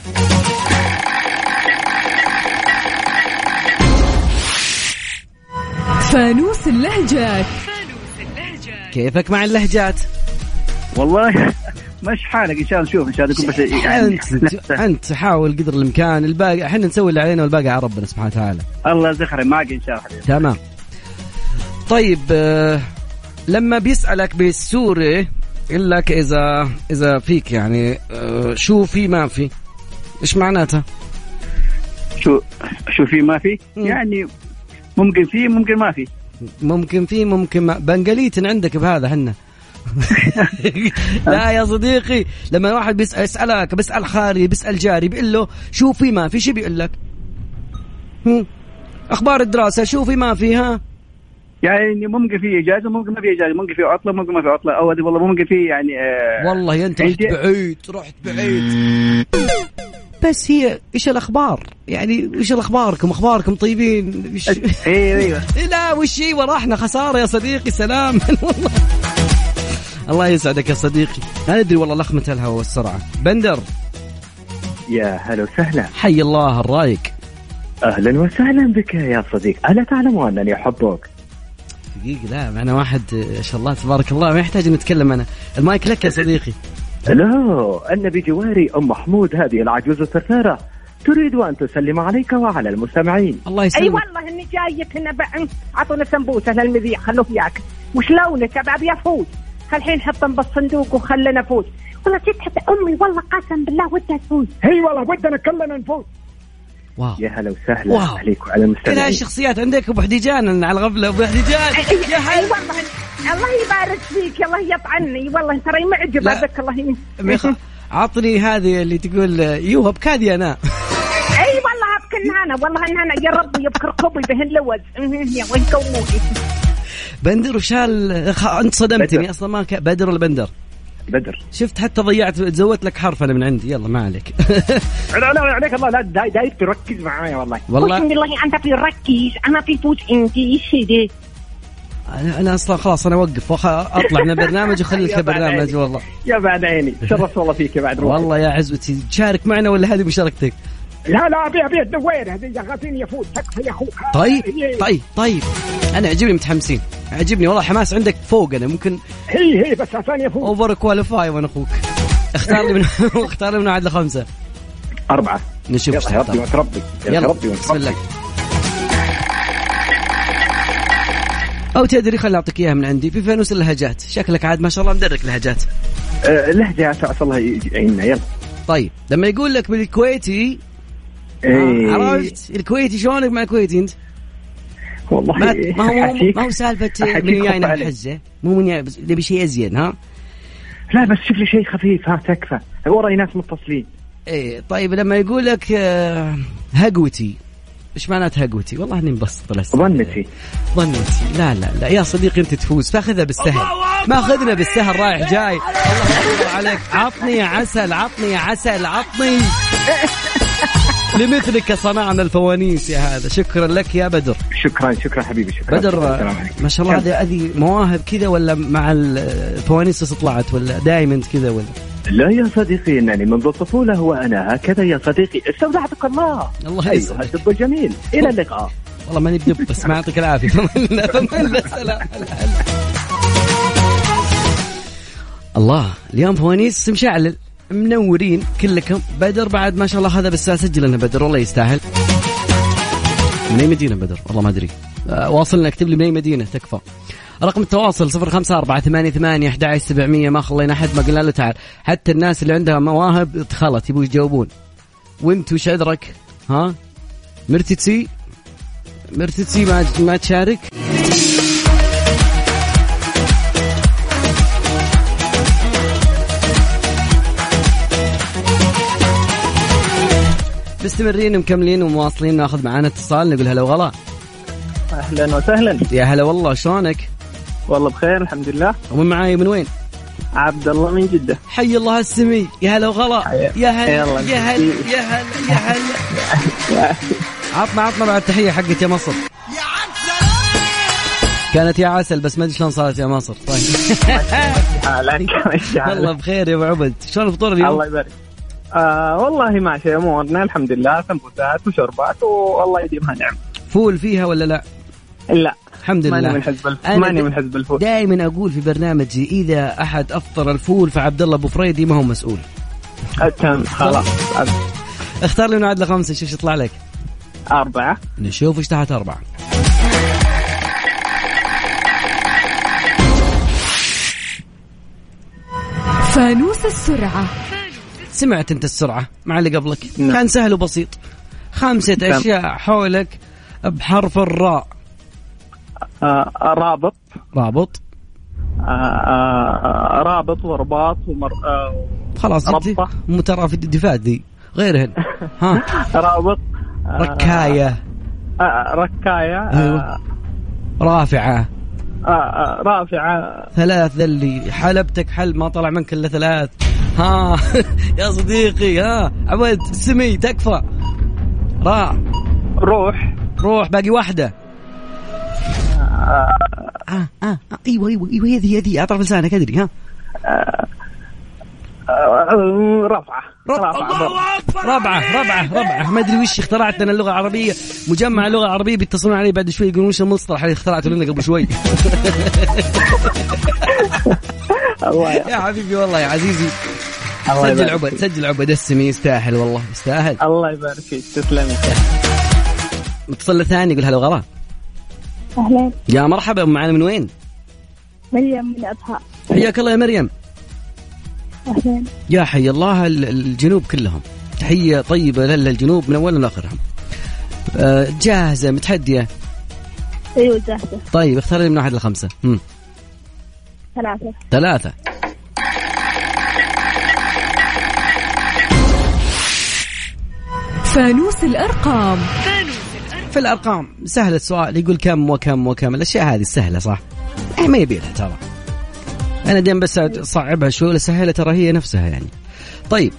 [SPEAKER 4] فانوس اللهجات.
[SPEAKER 3] كيفك مع اللهجات؟
[SPEAKER 5] والله *laughs* مش حالك إن شاء الله نشوف إن شاء الله يكون بس يعني *laughs*
[SPEAKER 3] انت انت حاول قدر الإمكان. الباقي إحنا نسوي اللي علينا والباقي على ربنا سبحانه وتعالى.
[SPEAKER 5] الله يزخر معك إن شاء الله. حبيبي
[SPEAKER 3] تمام. طيب آه، لما بيسألك بالسوري يقول لك إذا إذا فيك يعني آه، شو في ما في؟ إيش معناتها؟
[SPEAKER 8] شو شو في ما في. يعني ممكن في ممكن ما في
[SPEAKER 3] ممكن في ممكن ما. بنقليتن عندك بهذا حنا *laughs* لا يا صديقي لما واحد بيسأل يسألك بيسأل خالي بيسأل جاري بيقول له شو في ما في؟ شو بيقول لك؟ هم؟ أخبار الدراسة شو في ما في؟ ها؟
[SPEAKER 8] يعني ممكن في اجازه ممكن ما في اجازه ممكن في عطلة ممكن ما في عطلة. أو هذه والله ممكن في يعني آه
[SPEAKER 3] والله أنت رحت بعيد رحت بعيد. *laughs* بس هي إيش الأخبار؟ يعني إيش الأخباركم؟ أخباركم طيبين؟ إيش...
[SPEAKER 8] أيوه أيوه. *laughs*
[SPEAKER 3] لا وش هي؟ وراحنا خسارة يا صديقي سلام. والله *laughs* الله يسعدك يا صديقي. لا ندري والله لخمة الهواء والسرعة. بندر.
[SPEAKER 9] يا هلا وسهلا.
[SPEAKER 3] حي الله الرايق.
[SPEAKER 9] أهلا وسهلا بك يا صديق. ألا تعلم أنني أحبك؟
[SPEAKER 3] دقيقة لا معنا واحد ما شاء الله تبارك الله ما يحتاج نتكلم أنا. المايك لك يا صديقي.
[SPEAKER 9] لا أن بجواري أم محمود هذه العجوز الثرثارة. تريد أن تسلم عليك وعلى المستمعين.
[SPEAKER 3] الله
[SPEAKER 10] أي
[SPEAKER 3] يسلمك
[SPEAKER 10] والله إني جايك هنا بقى أعطونا سمبوسة للمذيع خلوه ياكل وش لونك ابى ابي افوز خلحين حطهم بالصندوق وخلنا نفوز. والله جيت حتى أمي والله قسم بالله ودها تفوز.
[SPEAKER 2] هي والله ودنا كلنا نفوز.
[SPEAKER 3] wow.
[SPEAKER 9] يا هلا وسهلا
[SPEAKER 3] wow.
[SPEAKER 9] عليك وعلى
[SPEAKER 3] كل
[SPEAKER 9] المستمعين
[SPEAKER 3] هالشخصيات عندك أبو حديجان على الغفلة أبو حديجان. يا
[SPEAKER 10] أي
[SPEAKER 3] هلا.
[SPEAKER 10] والله. الله يبارك فيك الله يطعني. والله ترى
[SPEAKER 3] معجبة.
[SPEAKER 10] بك الله ي...
[SPEAKER 3] ميخ- عطني هذه اللي تقول يوه بكادي أنا.
[SPEAKER 10] أي والله ابكن أنا والله ان أنا يا ربي يبكر كوبي بهن لوز يا وين
[SPEAKER 3] بندر وشال خ- أنت صدمتني. أصلا ما ك... بدر ولا بندر؟
[SPEAKER 9] بدر
[SPEAKER 3] شفت حتى ضيعت زودت لك حرف أنا من عندي. يلا ما عليك. *laughs*
[SPEAKER 2] لا لا عليك الله لا داي داي تركز معايا والله.
[SPEAKER 3] والله.
[SPEAKER 10] والله بالله أنت في ركز أنا في فوز عندي إيش
[SPEAKER 3] أنا أنا أصلا خلاص أنا أوقف أطلع من البرنامج وخليك *laughs*
[SPEAKER 2] يا بعد
[SPEAKER 3] برنامج
[SPEAKER 2] عيني.
[SPEAKER 3] والله.
[SPEAKER 2] يا بعد عيني. شرفت والله فيك يا بعد روحي.
[SPEAKER 3] والله يا عزوتي تشارك معنا ولا هذه مشاركتك؟
[SPEAKER 2] لا لا أبي أبي الدوير هذه غاتيني يفوت تكفى يا أخوك
[SPEAKER 3] طيب طيب طيب. أنا عجبني متحمسين. عجبني والله حماس عندك فوق أنا. ممكن
[SPEAKER 2] هي هي بس عشان يفوت
[SPEAKER 3] over qualify وأنا أخوك. اختار لي من *laughs* اختار لي من واحد لخمسة.
[SPEAKER 9] أربعة.
[SPEAKER 3] نشوف
[SPEAKER 2] يلا يا ربي وتربي يا
[SPEAKER 3] يلا
[SPEAKER 2] ربي
[SPEAKER 3] بسم الله. أو تدري خليني أعطيك إياها من عندي. في فانوس اللهجات. شكلك عاد ما شاء الله مدرك لهجات.
[SPEAKER 9] آه لهجه عسى الله يعيننا. يلا.
[SPEAKER 3] طيب لما يقول لك بالكويتي
[SPEAKER 9] إيه.
[SPEAKER 3] عرفت؟ الكويتي شلونك مع الكويتي أنت؟
[SPEAKER 9] والله
[SPEAKER 3] ما, ما هو ما هو
[SPEAKER 9] سالفة
[SPEAKER 3] من جاينا. الحزه مو من نبي شيء أزين ها؟
[SPEAKER 9] لا بس شوف لي شيء خفيف. ها تكفى. وراي ناس متصلين.
[SPEAKER 3] إيه طيب لما يقول لك آه، هقوتي. إيش معنات هقوتي؟ والله إني مبسط الأسئلة.
[SPEAKER 9] ظنتي.
[SPEAKER 3] ظنتي. لا لا لا. يا صديقي أنت تفوز. فأخذها بالسهل. ما اخذنا بالسهل. رايح جاي. الله عليك. عطني يا عسل عطني يا عسل عطني. *laughs* لمثلك صنعنا الفوانيس يا هذا. شكرا لك يا بدر.
[SPEAKER 9] شكرا شكرا حبيبي شكرا.
[SPEAKER 3] بدر ما شاء الله هذه هذه مواهب كذا ولا مع الفوانيس طلعت ولا دائما كذا ولا؟
[SPEAKER 9] لا يا صديقي إنني منذ الطفولة وأنا هكذا يا صديقي. استودعتك الله.
[SPEAKER 3] الله
[SPEAKER 9] أيها
[SPEAKER 3] يسعدك.
[SPEAKER 9] الدب الجميل. إلى اللقاء.
[SPEAKER 3] والله ماني بدب بس ما يعطيك العافية. *laughs* فمن سلام. الله اليوم فوانيس مشعل منورين كلكم. بدر بعد ما شاء الله هذا بس سجل لنا بدر والله يستاهل. من اي مدينة بدر؟ والله ما أدري. آه، واصلنا اكتب لي من اي مدينة تكفى. رقم التواصل صفر خمسة أربعة ثمانية ثمانية أحد سبعمية ما خلينا أحد ما قلنا له تعال. حتى الناس اللي عندها مواهب اتخلت يبغوا يجاوبون. وانت وش عذرك؟ ها؟ مرتتسي مرتتسي ما ما تشارك؟ مستمرين ومكملين ومواصلين ناخذ معانا اتصال نقول هلا وغلا.
[SPEAKER 5] أهلا وسهلا.
[SPEAKER 3] يا هلا والله شلونك؟
[SPEAKER 5] والله بخير الحمد لله.
[SPEAKER 3] ومن معاي من وين؟
[SPEAKER 5] عبد الله من جدة.
[SPEAKER 3] حي الله السمي يا هلا وغلا. يا هلا يا هلا يا هلا يا هلا. عطنا عطنا بعد تحية حقت يا مصر. كانت يا عسل بس ما أدري شلون صارت يا مصر. طيب. *laughs*
[SPEAKER 5] حالك *laughs*
[SPEAKER 3] والله. بخير يا أبو عبد. شلون الفطور اليوم؟
[SPEAKER 5] الله يبارك. آه والله ماشي أمورنا الحمد لله سمبوسات وشربات والله يديمها نعم.
[SPEAKER 3] فول فيها ولا لا؟
[SPEAKER 5] لا.
[SPEAKER 3] الحمد
[SPEAKER 5] ماني
[SPEAKER 3] لله.
[SPEAKER 5] من حزب الف...
[SPEAKER 3] أنا
[SPEAKER 5] ماني من حزب الفول.
[SPEAKER 3] دائما أقول في برنامجي إذا أحد أفطر الفول فعبد الله أبو فريدي ما هو مسؤول.
[SPEAKER 5] تمام خلاص
[SPEAKER 3] اختار لي من عدل خمسه شوف إيش يطلع لك؟
[SPEAKER 5] أربعة.
[SPEAKER 3] نشوف إيش تحت أربعة.
[SPEAKER 4] فانوس السرعة.
[SPEAKER 3] سمعت انت السرعة مع اللي قبلك.
[SPEAKER 5] نعم.
[SPEAKER 3] كان سهل وبسيط. خمسة
[SPEAKER 5] نعم.
[SPEAKER 3] أشياء حولك بحرف الراء.
[SPEAKER 5] آه رابط.
[SPEAKER 3] رابط.
[SPEAKER 5] آه آه رابط ورباط ومر آه
[SPEAKER 3] خلاص
[SPEAKER 5] ربطة.
[SPEAKER 3] في الدفاع دي. غيرهن. ها؟ *laughs*
[SPEAKER 5] رابط. آه
[SPEAKER 3] ركاية.
[SPEAKER 5] آه ركاية.
[SPEAKER 3] أيوة.
[SPEAKER 5] آه
[SPEAKER 3] رافعه
[SPEAKER 5] آه آه رافعة.
[SPEAKER 3] ثلاث اللي حلبتك حل ما طلع منك إلا ثلاث. ها *laughs* يا صديقي ها. عبد سمي تكفى. راء
[SPEAKER 5] روح.
[SPEAKER 3] روح باقي واحدة. آه آه. آه إيوه إيوه إيوه هذه هذه. اطرف لسانك أدري ها.
[SPEAKER 5] آه رفعة. رفعة.
[SPEAKER 3] ربعة ربعة ربعة ما أدري وش اخترعت أنا اللغة العربية. مجمع اللغة العربية بيتصلون علي بعد شوي يقولون وش المصطلح اللي اخترعته لنا قبل شوي. *laughs*
[SPEAKER 5] الله
[SPEAKER 3] يا حبيبي والله يا عزيزي.
[SPEAKER 5] الله
[SPEAKER 3] سجل عبد سجل عبد السمي يستاهل والله يستاهل.
[SPEAKER 5] الله يبارك فيك. تسلمي
[SPEAKER 3] متصل ثاني يقول هلا وغلا.
[SPEAKER 7] أهلين
[SPEAKER 3] يا مرحبا معنا من وين؟
[SPEAKER 7] مريم من أبها
[SPEAKER 3] حياك الله يا مريم.
[SPEAKER 7] أهلين
[SPEAKER 3] يا حي الله ال- الجنوب كلهم. تحية طيبة لله الجنوب من أولهم لآخرهم آه، جاهزة متحدية؟
[SPEAKER 7] أيوة جاهزة.
[SPEAKER 3] طيب اختار لي من واحد لخمسة.
[SPEAKER 7] ثلاثة.
[SPEAKER 3] ثلاثة.
[SPEAKER 4] فانوس الأرقام.
[SPEAKER 3] في الأرقام سهل السؤال يقول كم وكم وكم. الأشياء هذه سهلة صح؟ يعني ما يبي لها ترى. أنا دائما بس أصعبها شوي ولا سهلة ترى هي نفسها يعني. طيب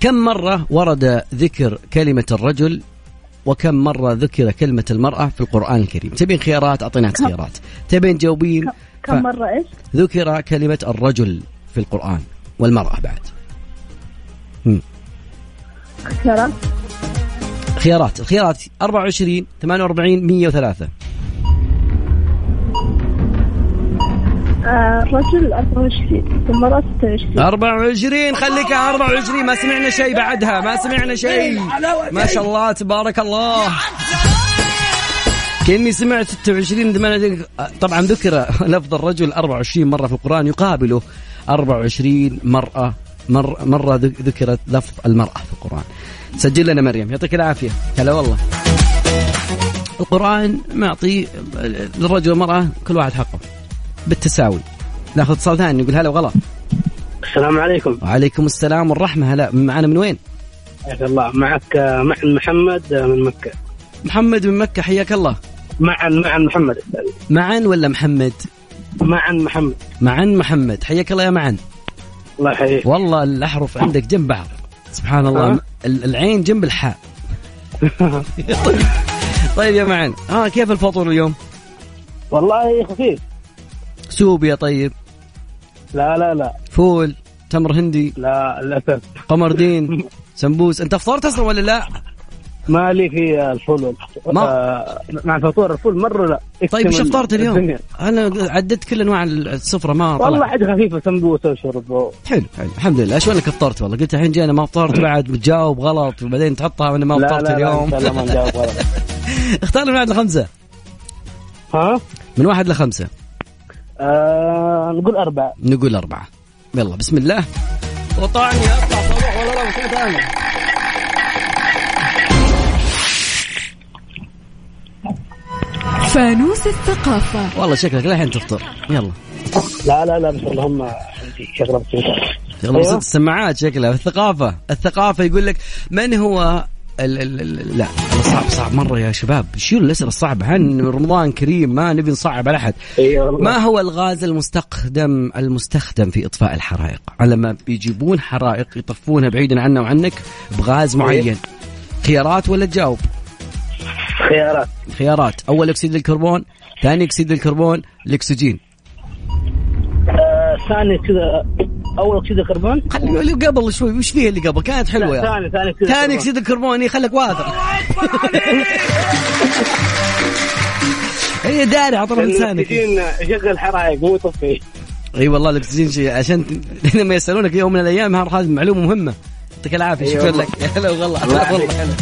[SPEAKER 3] كم مرة ورد ذكر كلمة الرجل وكم مرة ذكر كلمة المرأة في القرآن الكريم؟ تبين خيارات أعطيناك
[SPEAKER 7] كم؟
[SPEAKER 3] خيارات. تبين تجاوبين
[SPEAKER 7] كم مرة إيش؟
[SPEAKER 3] ذكر كلمة الرجل في القرآن والمرأة بعد.
[SPEAKER 7] خيارات؟
[SPEAKER 3] خيارات. الخيارات 24 48 103
[SPEAKER 7] الرجل 24 المرأة 26
[SPEAKER 3] 24 خليك على 24 ما سمعنا شيء بعدها ما سمعنا شيء. ما شاء الله تبارك الله. كأني سمعت 26 زمان طبعا ذكر لفظ الرجل 24 مرة في القرآن يقابله. 24 مرأة مر مرة ذك- ذكرت لفظ المرأة في القرآن. سجل لنا مريم يعطيك العافية. هلا والله. القرآن معطي للرجل والمرأة كل واحد حقه. بالتساوي. ناخذ اتصال ثاني نقول هلا وغلا.
[SPEAKER 11] السلام عليكم.
[SPEAKER 3] وعليكم السلام والرحمة. هلا معنا من وين؟
[SPEAKER 11] حياك الله. معك آه، معن محمد آه، من مكة.
[SPEAKER 3] محمد من مكة حياك الله.
[SPEAKER 11] معن معن محمد.
[SPEAKER 3] معن ولا محمد؟
[SPEAKER 11] معن محمد.
[SPEAKER 3] معن محمد. حياك الله يا معن.
[SPEAKER 11] الله يحييك.
[SPEAKER 3] والله الأحرف عندك جنب بعض. سبحان الله؟ ال- العين جنب الحاء. *laughs* طيب. طيب يا معن. ها كيف الفطور اليوم؟
[SPEAKER 11] والله خفيف.
[SPEAKER 3] سوبيا طيب.
[SPEAKER 11] لا لا لا.
[SPEAKER 3] فول تمر هندي.
[SPEAKER 11] لا للأسف.
[SPEAKER 3] قمردين *laughs* سمبوس. انت فطرت أصلا ولا لا؟
[SPEAKER 11] ما لي في الفول.
[SPEAKER 3] ما-
[SPEAKER 11] آه مع الفطور الفول مرة لا.
[SPEAKER 3] طيب
[SPEAKER 11] إيش
[SPEAKER 3] افطرت اليوم؟
[SPEAKER 11] الدنيا.
[SPEAKER 3] أنا عدت كل أنواع السفره ما طلع.
[SPEAKER 11] والله حاجة خفيفة سمبوسه وشرب
[SPEAKER 3] حلو حلو. الحمد لله. شو أنك فطرت؟ والله قلت الحين جينا ما فطرت *laughs* بعد بتجاوب غلط وبعدين تحطها وأنا ما
[SPEAKER 11] لا
[SPEAKER 3] فطرت
[SPEAKER 11] لا لا
[SPEAKER 3] اليوم.
[SPEAKER 11] الله ما نجاوب غلط. *laughs*
[SPEAKER 3] اختار من واحد لخمسة.
[SPEAKER 11] ها؟
[SPEAKER 3] من واحد لخمسة.
[SPEAKER 11] آه نقول أربعة.
[SPEAKER 3] نقول أربعة. يلا بسم الله. وطعني أطلع صباح ولا لا مكان ثاني
[SPEAKER 4] فانوس الثقافة.
[SPEAKER 3] والله شكلك للحين تفطر. يلا.
[SPEAKER 11] لا لا لا بس اللهم عندي شغله بسيطه
[SPEAKER 3] يلا
[SPEAKER 11] أيوه.
[SPEAKER 3] بس السماعات شكلها. الثقافة الثقافة يقول لك من هو ال ال ال لا صعب صعب مرة يا شباب. شيلوا الأسئلة الصعبة؟ عن رمضان كريم ما نبي نصعب على
[SPEAKER 11] والله.
[SPEAKER 3] ما هو الغاز المستخدم المستخدم في إطفاء الحرائق؟ لما بيجيبون حرائق يطفونها بعيدا عنا وعنك بغاز معين. خيارات ولا تجاوب؟
[SPEAKER 11] خيارات.
[SPEAKER 3] خيارات. أول أكسيد الكربون ثاني أكسيد الكربون الأكسجين.
[SPEAKER 11] آه ثاني كذا أول أكسيد الكربون.
[SPEAKER 3] اللي قبل شوي وش فيه اللي قبل؟ كانت
[SPEAKER 11] حلوة
[SPEAKER 3] يا.
[SPEAKER 11] ثاني ثاني أكسيد
[SPEAKER 3] ثاني
[SPEAKER 11] الكربون.
[SPEAKER 3] أكسيد الكربون إيه، خليك واثق. هي داري عطر لسانك.
[SPEAKER 11] الاكسجين يشغل حرائق مو يطفي.
[SPEAKER 3] اي والله الاكسجين شيء. عشان لما يسألونك يوم من الأيام هذه معلومة مهمة. يعطيك العافية
[SPEAKER 11] أي
[SPEAKER 3] شكرا
[SPEAKER 11] والله.
[SPEAKER 3] لك. هلا والله.
[SPEAKER 11] الله
[SPEAKER 3] هلا والله.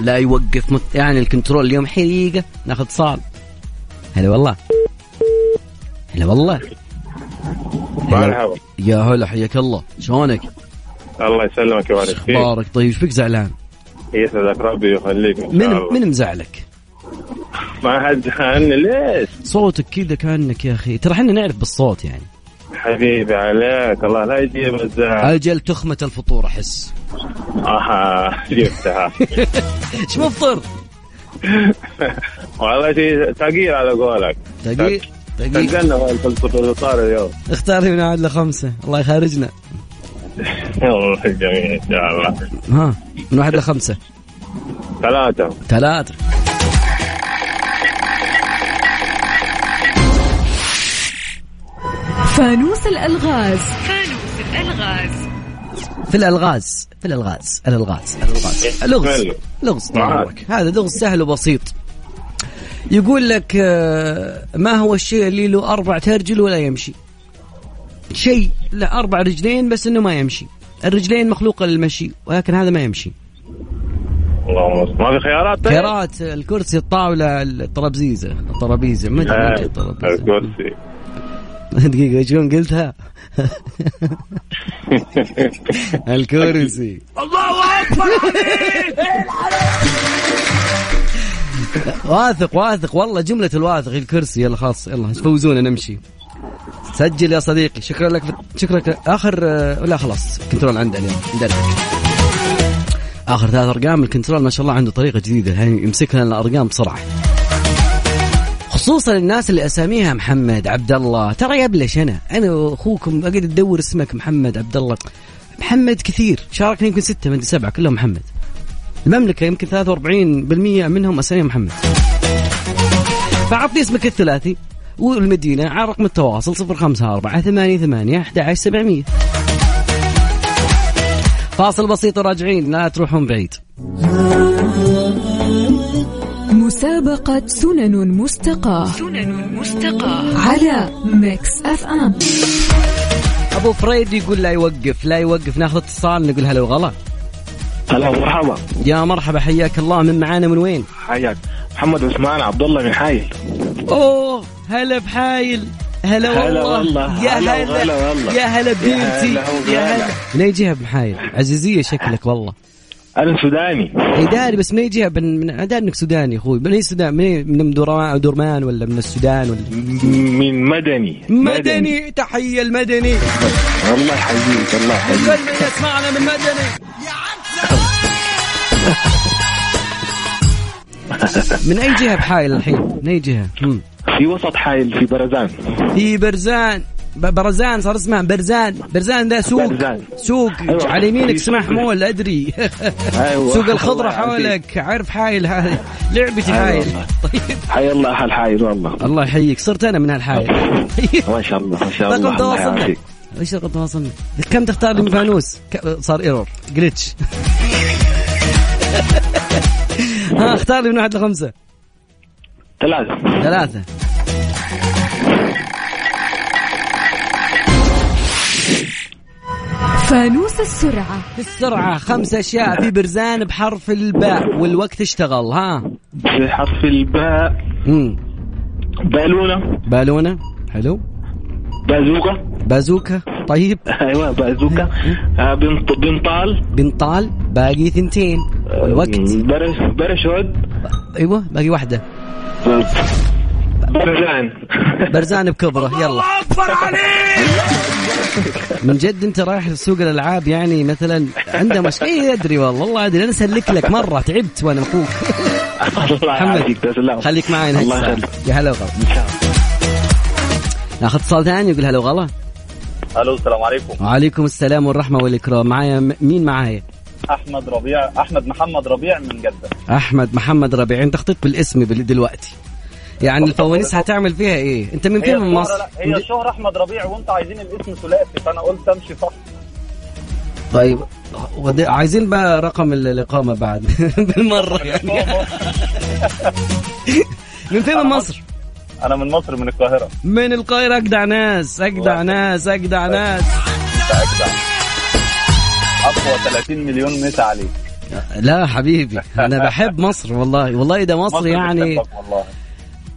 [SPEAKER 3] لا يوقف مت... يعني ال control اليوم حريقه ناخذ اتصال. هلا والله. هلا والله.
[SPEAKER 12] مرحبا.
[SPEAKER 3] يا هلا حياك الله. شلونك؟
[SPEAKER 12] الله يسلمك ويبارك فيك
[SPEAKER 3] أخبارك طيب؟ إيش فيك زعلان؟
[SPEAKER 12] يسعدك ربي ويخليك
[SPEAKER 3] من من مزعلك؟
[SPEAKER 12] ما حد عني ليش؟
[SPEAKER 3] صوتك كذا كأنك يا أخي. ترى إحنا نعرف بالصوت يعني.
[SPEAKER 12] حبيبي عليك. الله لا يجيب الزعل.
[SPEAKER 3] أجل تخمة الفطور أحس.
[SPEAKER 12] أها جبتها. *laughs*
[SPEAKER 3] إيش مفطر؟
[SPEAKER 12] والله شيء ثقيل على قولك.
[SPEAKER 3] دقيق دقيق
[SPEAKER 12] تلقنا في الفطار اليوم.
[SPEAKER 3] اختاري من عاد لخمسة. الله يخرجنا
[SPEAKER 12] والله *laughs* جميل إن شاء الله.
[SPEAKER 3] ها من واحد لخمسة.
[SPEAKER 12] ثلاثة.
[SPEAKER 3] ثلاثة.
[SPEAKER 4] فانوس الألغاز. فانوس الألغاز.
[SPEAKER 3] في الألغاز في الألغاز الألغاز الألغاز. لغز لغز. هذا لغز سهل وبسيط. يقول لك آه، ما هو الشيء اللي له أربع ارجل ولا يمشي؟ شيء له أربع رجلين بس إنه ما يمشي. الرجلين مخلوقة للمشي ولكن هذا ما يمشي.
[SPEAKER 12] اللهم. ما في خيارات طيب؟
[SPEAKER 3] خيارات الكرسي الطاولة الطرابزيزه الطرابيزة. ما أدري الطرابيزة.
[SPEAKER 12] الكرسي. *laughs*
[SPEAKER 3] دقيقة شلون قلتها؟ *laughs* الكرسي.
[SPEAKER 2] الله أكبر. *laughs*
[SPEAKER 3] واثق واثق. والله جملة الواثق الكرسي. يلا خلاص يلا فوزونا نمشي. سجل يا صديقي. شكرا لك شكرا آخر آه، لا خلاص control عنده اليوم ندرك آخر ثلاث أرقام ال control ما شاء الله عنده طريقة جديدة. يعني يمسك لنا الأرقام بسرعة. خصوصا الناس اللي أساميها محمد عبد الله ترى يبلش أنا أنا اخوكم أقعد أدور اسمك محمد عبد الله محمد كثير. شاركنا يمكن ستة من سبعة كلهم محمد. المملكة يمكن 43% منهم اسامي محمد. فعطني اسمك الثلاثي والمدينة على رقم التواصل 054 88 11700 فاصل بسيط وراجعين لا تروحون بعيد.
[SPEAKER 4] مسابقة سنن مستقاة. سنن مستقاة. على Mix FM
[SPEAKER 3] أبو فريد يقول لا يوقف لا يوقف ناخذ اتصال نقول هلا وغلا.
[SPEAKER 13] هلا مرحبا
[SPEAKER 3] يا مرحبا حياك الله. من معانا من وين؟
[SPEAKER 13] حياك. محمد عثمان عبد الله من حايل.
[SPEAKER 3] أوه هلا بحايل. هلا
[SPEAKER 13] هلا
[SPEAKER 3] والله.
[SPEAKER 13] والله.
[SPEAKER 3] يا
[SPEAKER 13] هلا
[SPEAKER 3] هلا
[SPEAKER 13] والله.
[SPEAKER 3] يا هلا بنتي. يا هلا. من أي جهة بحايل؟ عزيزية شكلك والله.
[SPEAKER 13] أنا سوداني.
[SPEAKER 3] إي داري بس من أي جهة؟ من من داري إنك سوداني أخوي. من أي سودان؟ من من دورمان ولا من السودان ولا؟
[SPEAKER 13] من مدني.
[SPEAKER 3] مدني. تحية المدني.
[SPEAKER 13] الله يحييك الله يحييك.
[SPEAKER 3] كل من يسمعنا من مدني. من أي جهة بحايل الحين؟ من أي جهة؟ مم.
[SPEAKER 13] في وسط حايل في برزان
[SPEAKER 3] في برزان برزان صار اسمها برزان برزان ده سوق
[SPEAKER 13] برزان.
[SPEAKER 3] سوق
[SPEAKER 13] أيوة.
[SPEAKER 3] على يمينك اسمه. حمول أدري
[SPEAKER 13] أيوة.
[SPEAKER 3] سوق
[SPEAKER 13] الخضرة.
[SPEAKER 3] حولك عارف حايل هذه لعبتي
[SPEAKER 13] أيوة
[SPEAKER 3] حايل. طيب
[SPEAKER 13] حي الله أهل حايل والله
[SPEAKER 3] الله يحييك صرت أنا من هالحايل
[SPEAKER 13] ما شاء الله ما شاء الله
[SPEAKER 3] رقم تواصلنا إيش رقم تواصلنا؟ كم تختار لي من فانوس؟ صار ايرور جلتش ها اختار لي من واحد لخمسة.
[SPEAKER 13] ثلاثة.
[SPEAKER 3] ثلاثة.
[SPEAKER 4] فانوس السرعة.
[SPEAKER 3] السرعة خمس أشياء في برزان بحرف الباء والوقت اشتغل ها.
[SPEAKER 13] في حرف الباء.
[SPEAKER 3] مم.
[SPEAKER 13] بالونة.
[SPEAKER 3] بالونة حلو.
[SPEAKER 13] بازوكا.
[SPEAKER 3] بازوكا طيب.
[SPEAKER 13] أيوه بازوكا. آه، بنط بنطال.
[SPEAKER 3] بنطال باقي ثنتين. والوقت
[SPEAKER 13] برش برشود
[SPEAKER 3] أيوه باقي واحدة.
[SPEAKER 13] برزان.
[SPEAKER 3] برزان بكبره يلا.
[SPEAKER 2] أكبر عليك.
[SPEAKER 3] من جد أنت رايح سوق الألعاب يعني مثلا عنده مشكله اي أدري والله والله أدري أنا أسلك لك مرة تعبت وأنا أخوك.
[SPEAKER 13] الله يعافيك تسلم.
[SPEAKER 3] خليك معي
[SPEAKER 13] الله. يخليك.
[SPEAKER 3] يا هلا وغلا. ناخذ اتصال ثاني يقول هلا وغلا.
[SPEAKER 14] ألو السلام عليكم.
[SPEAKER 3] وعليكم السلام والرحمة والإكرام. معايا مين معايا؟
[SPEAKER 14] أحمد ربيع أحمد محمد ربيع من جدة.
[SPEAKER 3] أحمد محمد ربيع أنت خطيت بالاسم بال- دلوقتي. يعني الفوانيس هتعمل فيها إيه؟ أنت من فين من مصر؟
[SPEAKER 14] لا، هي الشهرة أحمد ربيع وانت عايزين الاسم ثلاثي فأنا قلت أمشي صح
[SPEAKER 3] طيب ودي- عايزين بقى رقم ال- الاقامه بعد. *laughs* بالمرة يعني. *laughs* من فين من مصر؟
[SPEAKER 14] أنا من مصر من القاهرة.
[SPEAKER 3] من القاهرة أجدع ناس أجدع ناس أجدع. ناس.
[SPEAKER 14] أجدع. اقوى 30 مليون مسا عليك.
[SPEAKER 3] لا حبيبي أنا بحب مصر والله. والله ده مصر يعني
[SPEAKER 14] بتحبك والله.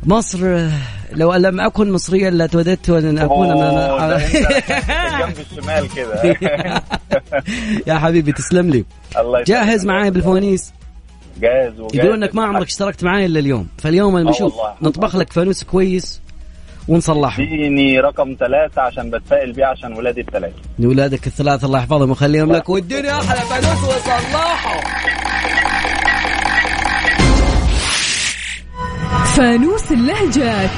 [SPEAKER 3] مصر لو لم أكن مصريا لتوددت أن
[SPEAKER 14] أكون أنا *laughs* جنب الشمال كده. *laughs*
[SPEAKER 3] يا حبيبي تسلم لي.
[SPEAKER 14] الله.
[SPEAKER 3] جاهز معاي بالفوانيس؟
[SPEAKER 14] جاهز وجاهز.
[SPEAKER 3] يقولون إنك ما عمرك اشتركت معاي إلا اليوم. فاليوم أنا
[SPEAKER 14] آه
[SPEAKER 3] بشوف. نطبخ لك فانوس كويس. ونصلحه
[SPEAKER 14] اديني رقم ثلاثة عشان بتفائل بيه عشان ولادي الثلاثة.
[SPEAKER 3] لولادك الثلاثة الله يحفظهم ويخليهم لك واديني أحلى فانوس وصلحه
[SPEAKER 4] فانوس اللهجات.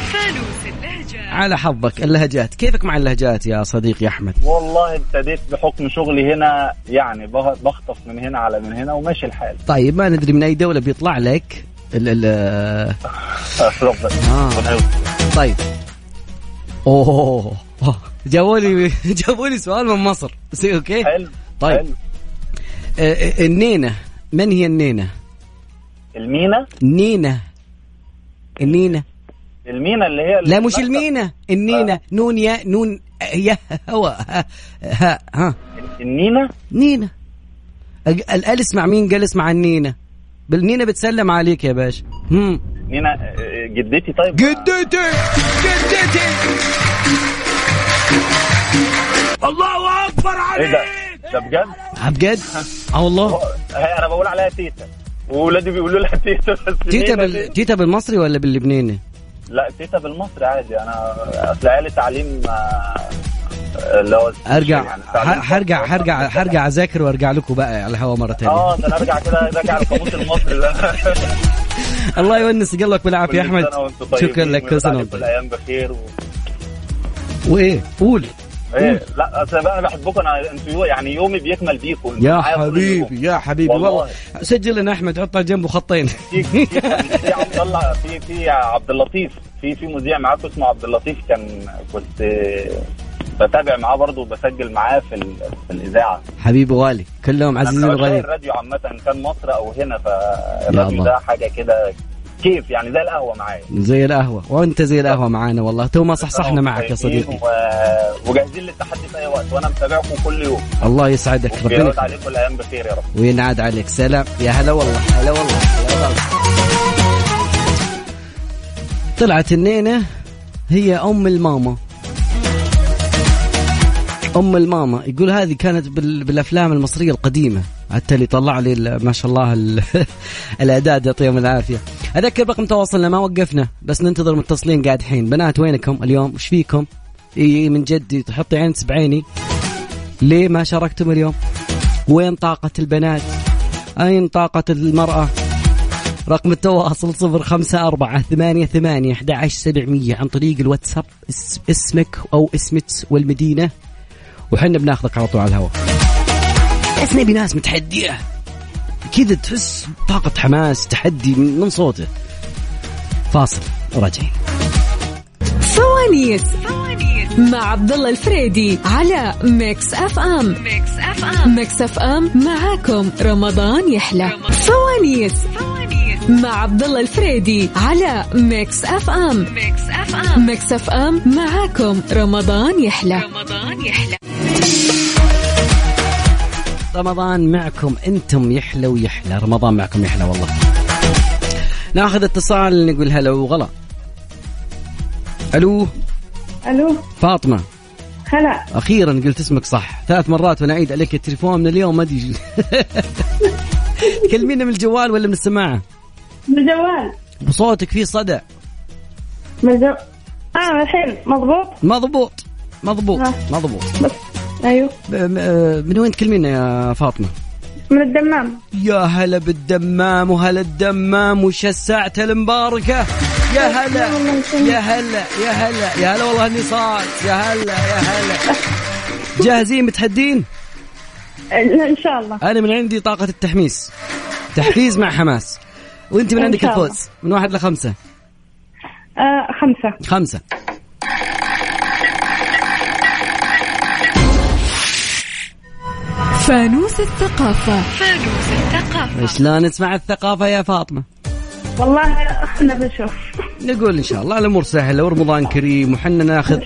[SPEAKER 3] على حظك اللهجات. كيفك مع اللهجات يا صديقي أحمد؟
[SPEAKER 14] والله ابتديت بحكم شغلي هنا يعني بخ- بخطف من هنا على من هنا وماشي الحال.
[SPEAKER 3] طيب ما ندري من أي دولة بيطلع لك ال ال آه. طيب. أوه. جابوا لي *laughs* جابوا لي سؤال من مصر. سي أوكي؟
[SPEAKER 14] حلو
[SPEAKER 3] طيب.
[SPEAKER 14] حلو.
[SPEAKER 3] آه، آه، النينة. من هي النينة؟
[SPEAKER 14] المينا؟
[SPEAKER 3] النينة النينة.
[SPEAKER 14] المينا اللي هي
[SPEAKER 3] لا مش
[SPEAKER 14] المكتب.
[SPEAKER 3] المينة النينة نون يا نون يا هوا. ها ها, ها.
[SPEAKER 14] النينا
[SPEAKER 3] نينة. أج- الال اسمع مين قال اسمع النينة؟ بالنينة بتسلم عليك يا باشا. هم.
[SPEAKER 14] نينا آه، جدتي. طيب
[SPEAKER 3] جدتي! جدتي! الله أكبر
[SPEAKER 14] إيه ده؟ ده بجد؟
[SPEAKER 3] بجد؟ آه والله.
[SPEAKER 14] هي أنا بقول عليها تيتا. واولادي بيقولوا لها تيتا بس
[SPEAKER 3] تيتا بال... تيتا؟ بالمصري ولا باللبناني؟
[SPEAKER 14] لا تيتا بالمصري عادي. أنا أصل عيالي تعليم آه، اللي هو
[SPEAKER 3] أرجع
[SPEAKER 14] يعني
[SPEAKER 3] حرجع حرجع حرجع أذاكر وأرجع لكم بقى على الهواء مره ثانية
[SPEAKER 14] آه ده أنا أرجع كده راجع القاموس المصري. ده *laughs* *laughs*
[SPEAKER 3] الله يونس قلبك بالعافية يا
[SPEAKER 14] أحمد.
[SPEAKER 3] شكرا لك كل
[SPEAKER 14] سنة
[SPEAKER 3] وانت طيب.
[SPEAKER 14] الأيام بخير و...
[SPEAKER 3] وإيه؟ قول.
[SPEAKER 14] إيه لا اصل أنا بحبكم أنا أنتوا يعني يومي بيكمل بيكم.
[SPEAKER 3] يا. حبيبي يا حبيبي
[SPEAKER 14] والله.
[SPEAKER 3] والله. سجل لنا أحمد حطها جنبه خطين.
[SPEAKER 14] في في في عبد الله في في عبد اللطيف. في في مذيع معاكم اسمه عبد اللطيف كان كنت بتابع معاه برضه وبسجل معاه في, في الإذاعة.
[SPEAKER 3] حبيبي غالي كلهم عزيزين وغاليين
[SPEAKER 14] الراديو عامة كان مصر أو هنا فالراديو. ده حاجة كده كيف يعني زي القهوة معايا.
[SPEAKER 3] زي القهوة. وأنت زي القهوة معانا والله. تو ما صحصحنا معك يا صديقي.
[SPEAKER 14] و... وجاهزين للتحدي في أي وقت وأنا متابعكم كل يوم.
[SPEAKER 3] الله يسعدك. ربنا يخليك.
[SPEAKER 14] عليكم الأيام بخير يا رب.
[SPEAKER 3] وينعاد عليك. سلام. يا هلا والله. هلا والله. يا غالي. طلعت النينة هي أم الماما. أم الماما يقول هذه كانت بال- بالأفلام المصرية القديمة حتى اللي طلع لي ما شاء الله ال- *laughs* الإعداد يعطيهم العافية. أذكر رقم تواصلنا ما وقفنا بس ننتظر متصلين قاعد حين بنات وينكم اليوم؟ وش فيكم؟ إي من جد تحطي عين بعيني ليه ما شاركتم اليوم؟ وين طاقة البنات؟ أين طاقة المرأة؟ رقم التواصل صفر خمسة أربعة ثمانية ثمانية عن طريق الواتساب اس- اسمك أو اسمك والمدينة. وحنا بناخذك على طول على الهواء. بس نبي ناس متحدية. كذا تحس طاقة حماس تحدي من من صوته. فاصل وراجعين.
[SPEAKER 4] فوانيس مع عبد الله الفريدي على Mix FM Mix FM Mix FM معاكم رمضان يحلى. فوانيس مع عبد الله الفريدي على Mix FM Mix FM Mix FM معاكم رمضان يحلى رمضان يحلى.
[SPEAKER 3] رمضان معكم أنتم يحلى. ويحلى رمضان معكم يحلى والله. ناخذ اتصال نقول هلا وغلا ألو؟
[SPEAKER 7] ألو؟
[SPEAKER 3] فاطمة.
[SPEAKER 7] هلا.
[SPEAKER 3] أخيرا قلت اسمك صح. ثلاث مرات وأنا أعيد عليك التليفون من اليوم ما أدري. *laughs* كلمينا من الجوال ولا من السماعة؟
[SPEAKER 7] من الجوال.
[SPEAKER 3] بصوتك فيه صدى.
[SPEAKER 7] من الجوال آه الحين. مضبوط؟
[SPEAKER 3] مضبوط. مضبوط.
[SPEAKER 7] ها.
[SPEAKER 3] مضبوط. أيوه. آه، من وين تكلمينا يا فاطمة؟
[SPEAKER 7] من الدمام.
[SPEAKER 3] يا هلا بالدمام وهلا الدمام وش الساعة المباركة؟ يا هلا. يا هلا يا هلا. يا هلا والله إني صاد يا هلا يا هلا. جاهزين متحدين؟
[SPEAKER 7] ان شاء الله.
[SPEAKER 3] أنا من عندي طاقة التحميس. تحفيز مع حماس. وأنت من عندك. الفوز. من واحد لخمسة.
[SPEAKER 7] آه خمسة.
[SPEAKER 3] خمسة.
[SPEAKER 4] فانوس الثقافة. فانوس الثقافة.
[SPEAKER 3] شلون نسمع الثقافة يا فاطمة.
[SPEAKER 7] والله إحنا بنشوف
[SPEAKER 3] نقول إن شاء الله الأمور سهلة ورمضان كريم وحنا ناخذ.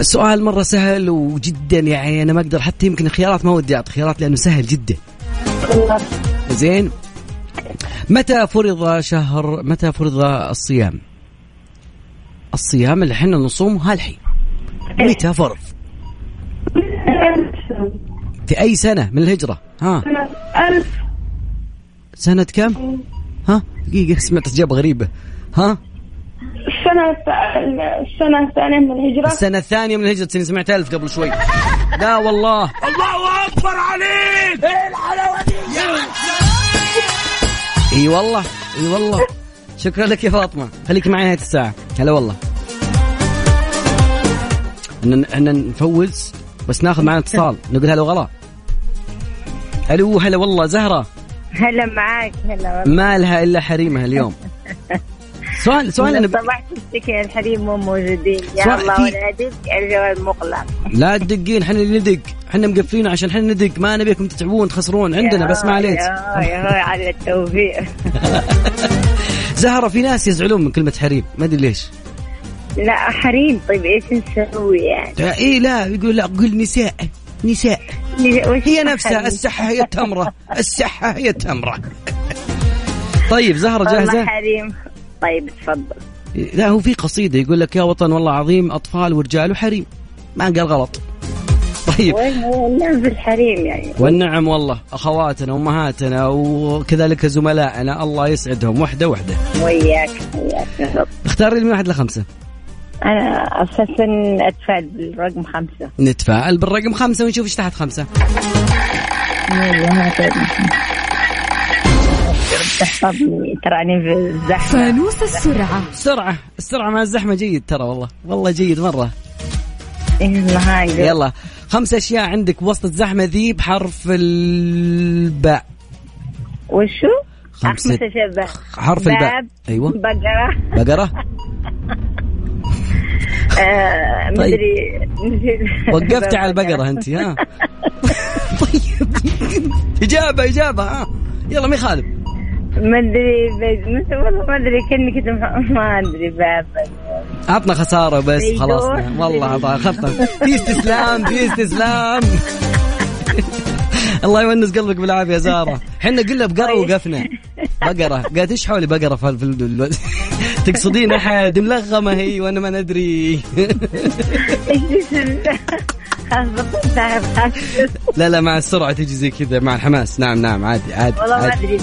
[SPEAKER 3] سؤال مرة سهل وجدا يعني أنا ما أقدر حتى يمكن خيارات ما ودي أعطي خيارات لأنه سهل جدا. زين. متى فرض شهر متى فرض الصيام؟ الصيام اللي إحنا نصومه هالحين. متى فرض؟ في أي سنة من الهجرة؟ ها.
[SPEAKER 7] ألف.
[SPEAKER 3] سنة كم؟ ها. دقيقة سمعت إجابة غريبة. ها.
[SPEAKER 7] السنة السنة الثانية من الهجرة.
[SPEAKER 3] السنة الثانية من الهجرة تسني سمعت ألف قبل شوي. لا والله.
[SPEAKER 1] الله أكبر عليك. إيه الحلاوة دي؟
[SPEAKER 3] إي والله إي والله. شكرا لك يا فاطمة. خليك معي نهاية الساعة. هلا والله. إحنا إحنا نفوز بس ناخذ معنا اتصال. نقول هلا وغلا. ألو هلا والله زهرة.
[SPEAKER 15] هلا معاك هلا والله.
[SPEAKER 3] ما لها إلا حريمها اليوم. *laughs* سؤال سؤال أنا.
[SPEAKER 15] سمحت تشتكي الحريم مو موجودين. يا
[SPEAKER 3] سؤال
[SPEAKER 15] الله
[SPEAKER 3] في-
[SPEAKER 15] وناديك الجوال مغلق
[SPEAKER 3] لا تدقين إحنا اللي ندق. إحنا مقفلين عشان إحنا ندق. ما نبيكم تتعبون تخسرون. عندنا بس ما عليك.
[SPEAKER 15] يا على التوفيق. *laughs*
[SPEAKER 3] زهرة في ناس يزعلون من كلمة حريم. ما أدري ليش.
[SPEAKER 15] لا حريم طيب إيش نسوي يعني؟
[SPEAKER 3] اي لا يقول لا قول نساء. نساء. هي نفسها؟ السحة هي التمرة. السحة هي التمرة. طيب زهرة جاهزة؟
[SPEAKER 15] حريم. طيب تفضل.
[SPEAKER 3] لا هو في قصيدة يقول لك يا وطن والله عظيم أطفال ورجال وحريم. ما قال غلط. طيب.
[SPEAKER 15] وين هو الناس الحريم يعني.
[SPEAKER 3] والنعم والله أخواتنا وأمهاتنا وكذلك زملائنا الله يسعدهم. وحدة وحدة.
[SPEAKER 15] وياك وياك. يا رب.
[SPEAKER 3] اختار لي من واحد لخمسة.
[SPEAKER 15] أنا أساسا أتفائل بالرقم خمسة.
[SPEAKER 3] نتفائل بالرقم خمسة ونشوف إيش تحت خمسة.
[SPEAKER 15] يلا تحفظني تراني في الزحمة.
[SPEAKER 4] فانوس السرعة.
[SPEAKER 3] السرعة السرعة مع الزحمة جيد ترى والله. والله جيد مرة.
[SPEAKER 15] يلا هاي
[SPEAKER 3] يلا. خمس أشياء عندك وسط الزحمة ذي بحرف الباء.
[SPEAKER 15] وشو؟
[SPEAKER 3] خمسة.
[SPEAKER 15] خمسة شبه
[SPEAKER 3] حرف الباء. أيوة.
[SPEAKER 15] بقرة.
[SPEAKER 3] بقرة. *laughs*
[SPEAKER 15] آه
[SPEAKER 3] طيب.
[SPEAKER 15] مدري. *laughs*
[SPEAKER 3] وقفت على البقرة أنت ها؟ *laughs* طيب. إجابة إجابة ها؟ يلا ما يخالف
[SPEAKER 15] مدري بس والله ما أدري كأني مح- ما أدري باب
[SPEAKER 3] عطنا خسارة بس. خلاص. والله خطنا في استسلام في استسلام. *laughs* الله يونس قلبك بالعافية يا زارة. حنا قلنا بقرة وقفنا. بقرة. قالت إيش حولي بقرة في *laughs* تقصدين أحد؟ ملغمة هي وأنا ما ندري. لا لا مع السرعة تجي زي كذا مع الحماس. نعم نعم عادي عادي,
[SPEAKER 15] والله ما. أدري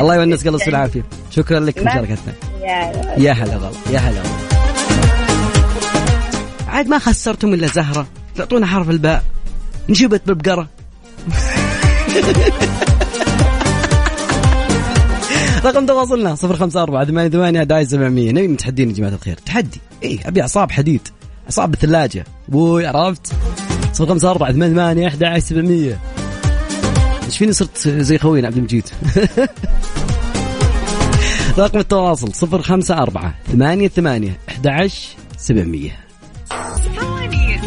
[SPEAKER 3] الله يونس قلبك بالعافية شكرا لك مشاركتنا.
[SPEAKER 15] يا
[SPEAKER 3] يا هلا غلا يا هلا والله. عاد ما خسرتم إلا زهرة. تعطونا حرف الباء. نشبت بالبقره *laughs* رقم تواصلنا صفر خمسة أربعة ثمانية ثمانية أحد سبعمية. نبي متحدين يا جماعة الخير. تحدي. إيه أبي أعصاب حديد. أعصاب بالثلاجة بوي عرفت؟ صفر خمسة أربعة ثمانية ثمانية أحد سبعمية. إيش فيني صرت زي خوينا عبد المجيد؟ *laughs* رقم التواصل صفر خمسة أربعة ثمانية ثمانية أحد سبعمية.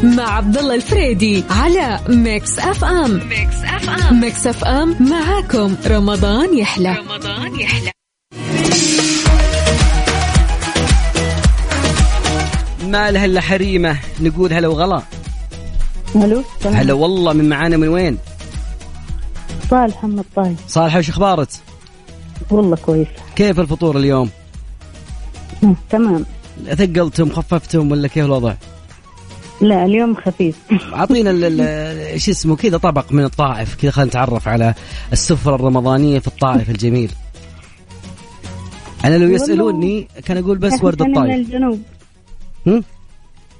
[SPEAKER 4] مع عبد الله الفريدي على Mix FM. Mix FM. Mix FM معاكم رمضان يحلى. رمضان يحلى.
[SPEAKER 3] ما لها إلا حريمة نقول هلا وغلا.
[SPEAKER 16] ألو.
[SPEAKER 3] هلا والله من معانا من وين؟
[SPEAKER 16] صالح محمد طاي
[SPEAKER 3] صالحة وش أخبارك؟
[SPEAKER 16] والله كويس.
[SPEAKER 3] كيف الفطور اليوم؟
[SPEAKER 16] تمام.
[SPEAKER 3] ثقلتم خففتم ولا كيف الوضع؟
[SPEAKER 16] لا اليوم خفيف. *laughs*
[SPEAKER 3] ال- شو اسمه كذا طبق من الطائف كذا خلينا نتعرف على السفرة الرمضانية في الطائف الجميل. أنا لو
[SPEAKER 16] والله
[SPEAKER 3] يسألوني كان أقول بس ورد
[SPEAKER 16] أنا من
[SPEAKER 3] الطائف.
[SPEAKER 16] الجنوب.
[SPEAKER 3] هم؟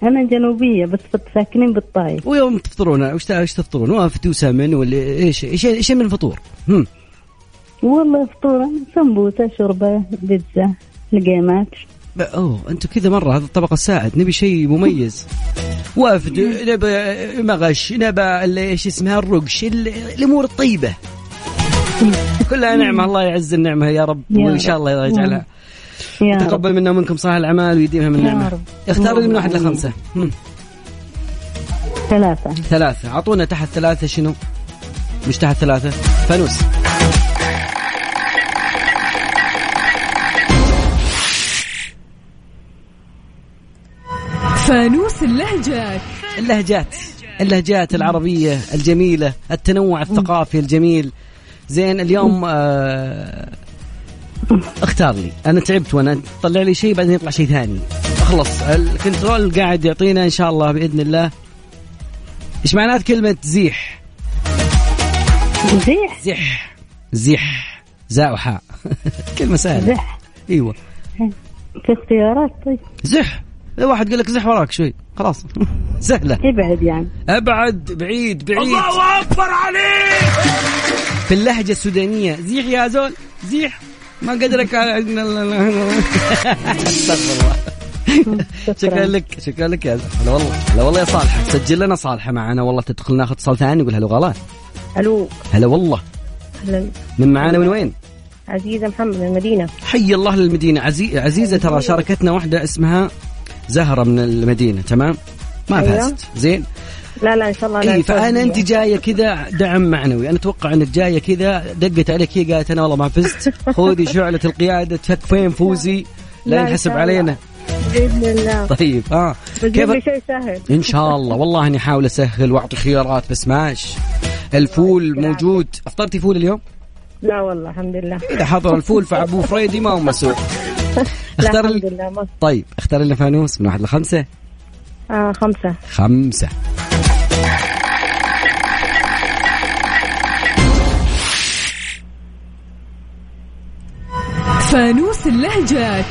[SPEAKER 16] أنا جنوبية بس ساكنين بالطايف
[SPEAKER 3] ويوم تفطرون وش إيش تفطرون؟ وافت وسمن ولا إيش إيش إيش من الفطور؟ هم؟
[SPEAKER 16] والله فطورة سمبوسة شوربة بيتزا لقيمات
[SPEAKER 3] أوه أنتم كذا مرة هذا الطبق السائد نبي شيء مميز. *laughs* وافد نبى مغش نبى إيش اسمها الرقش ال- الأمور الطيبة. *laughs* كلها نعمة الله يعز النعمة يا رب وإن شاء الله. يجعلها. تقبل منا ومنكم صالح الأعمال ويديمها من
[SPEAKER 16] نعمة.
[SPEAKER 3] اختاروا لي من واحد لخمسة.
[SPEAKER 16] ثلاثة.
[SPEAKER 3] ثلاثة. أعطونا تحت ثلاثة شنو؟ مش تحت ثلاثة. فانوس.
[SPEAKER 4] فانوس اللهجات.
[SPEAKER 3] اللهجات اللهجات العربية الجميلة التنوع الثقافي الجميل. زين اليوم آه اختار لي. أنا تعبت وأنا طلع لي شيء بعدين يطلع شيء ثاني. خلص الكنترول قاعد يعطينا إن شاء الله بإذن الله. إيش معنات كلمة زيح؟
[SPEAKER 16] زيح.
[SPEAKER 3] زح زح زاء وحاء. *laughs* كلمة سهلة.
[SPEAKER 16] زح
[SPEAKER 3] أيوه.
[SPEAKER 16] في اختيارات طيب.
[SPEAKER 3] زح لو واحد قال لك زح وراك شوي. خلاص. *laughs* سهلة.
[SPEAKER 16] ابعد يعني.
[SPEAKER 3] أبعد بعيد بعيد.
[SPEAKER 2] الله أكبر عليك!
[SPEAKER 3] في اللهجة السودانية زيح يا زول زيح. ما قدرك على *laughs* استغفر الله. شكرا. لك شكرا لك يا. هلا والله هلا والله يا صالحة. سجل لنا صالحة معنا والله تدخل ناخذ اتصال ثاني نقول هلا غلط
[SPEAKER 16] ألو.
[SPEAKER 3] هلا والله.
[SPEAKER 16] أهلا
[SPEAKER 3] من معانا من وين؟
[SPEAKER 16] عزيزه محمد من المدينة.
[SPEAKER 3] حي الله للمدينة. عزي... عزيزة ترى شاركتنا واحدة اسمها زهرة من المدينة تمام؟ ما
[SPEAKER 16] أيوة.
[SPEAKER 3] فازت. زين؟
[SPEAKER 16] لا لا إن شاء الله لا
[SPEAKER 3] إي
[SPEAKER 16] فأنا
[SPEAKER 3] أنت جاية كذا دعم معنوي. أنا أتوقع أنك جاية كذا دقت عليك هي قالت أنا والله ما فزت. *laughs* خذي شعلة القيادة تكفين فوزي؟ لا
[SPEAKER 16] لا،
[SPEAKER 3] ينحسب. علينا.
[SPEAKER 16] بإذن الله.
[SPEAKER 3] طيب
[SPEAKER 16] آه. لي شيء سهل.
[SPEAKER 3] إن شاء الله. والله إني أحاول أسهل وأعطي خيارات بس ماش. الفول موجود. أفطرتي فول اليوم؟
[SPEAKER 16] لا والله الحمد لله.
[SPEAKER 3] إذا حضر الفول فأبو فريدي ما هو مسؤول. اختار
[SPEAKER 16] الحمد
[SPEAKER 3] ال...
[SPEAKER 16] لله ما
[SPEAKER 3] طيب اختار لنا فانوس من واحد لخمسة.
[SPEAKER 16] آه خمسة.
[SPEAKER 3] خمسة.
[SPEAKER 4] فانوس اللهجات.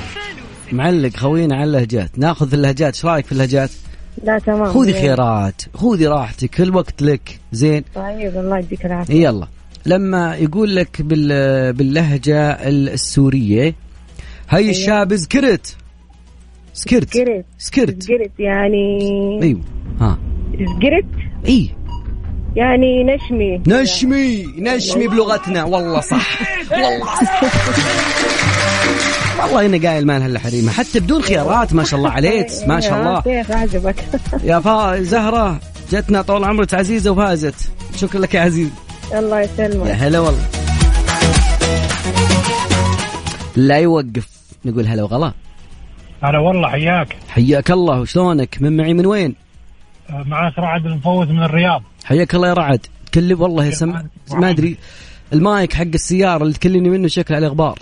[SPEAKER 3] معلق خوينا على اللهجات. ناخذ في اللهجات إيش رأيك في اللهجات؟
[SPEAKER 16] لا تمام.
[SPEAKER 3] خذي. خيارات خذي راحتك كل وقت لك. زين.
[SPEAKER 16] طيب الله يديك العافية.
[SPEAKER 3] يلا. لما يقول لك بال... باللهجة السورية هاي الشاب زكرت سكرت.
[SPEAKER 16] زقرت
[SPEAKER 3] سكرت.
[SPEAKER 16] زقرت يعني
[SPEAKER 3] أيوه. ها.
[SPEAKER 16] زقرت
[SPEAKER 3] إي.
[SPEAKER 16] يعني نشمي.
[SPEAKER 3] نشمي. نشمي بلغتنا. والله صح. *laughs* والله والله إني قايل ما لها إلا حريمة. حتى بدون خيارات ما شاء الله عليك. *laughs* ما شاء الله.
[SPEAKER 16] كيف عجبك *laughs*
[SPEAKER 3] يا فا زهرة جتنا طول عمرك عزيزة وفازت. شكرا لك يا عزيز.
[SPEAKER 16] الله
[SPEAKER 3] يا
[SPEAKER 16] يسلمك
[SPEAKER 3] هلا والله. لا يوقف. نقول هلا وغلا.
[SPEAKER 17] هلا والله حياك.
[SPEAKER 3] حياك الله. وشلونك؟ من معي من وين؟
[SPEAKER 17] معاك رعد المفوز من الرياض.
[SPEAKER 3] حياك الله يا رعد. تكلم والله سم... ما أدري. المايك حق السيارة اللي تكلمني منه شكل على أخبار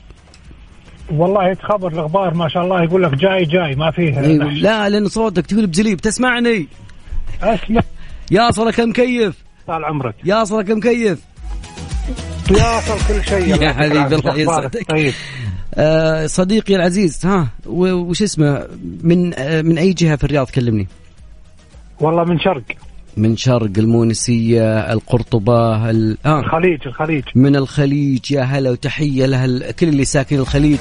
[SPEAKER 17] والله تخبر الاخبار ما شاء الله يقول لك جاي جاي. ما فيه
[SPEAKER 3] أيوة. لا لأن صوتك تقول بجليب. تسمعني.
[SPEAKER 17] أسمع.
[SPEAKER 3] يا صلك مكيف.
[SPEAKER 17] طال عمرك.
[SPEAKER 3] يا صلك مكيف.
[SPEAKER 17] يواصل كل شيء.
[SPEAKER 3] يا
[SPEAKER 17] الله
[SPEAKER 3] حبيبي. الله؟ يسعدك.
[SPEAKER 17] طيب.
[SPEAKER 3] آه صديقي العزيز ها وش اسمه؟ من آه من أي جهة في الرياض كلمني؟
[SPEAKER 17] والله من شرق.
[SPEAKER 3] من شرق المونسية القرطبة ال... آه.
[SPEAKER 17] الخليج الخليج.
[SPEAKER 3] من الخليج يا هلا وتحية لها كل اللي ساكنين الخليج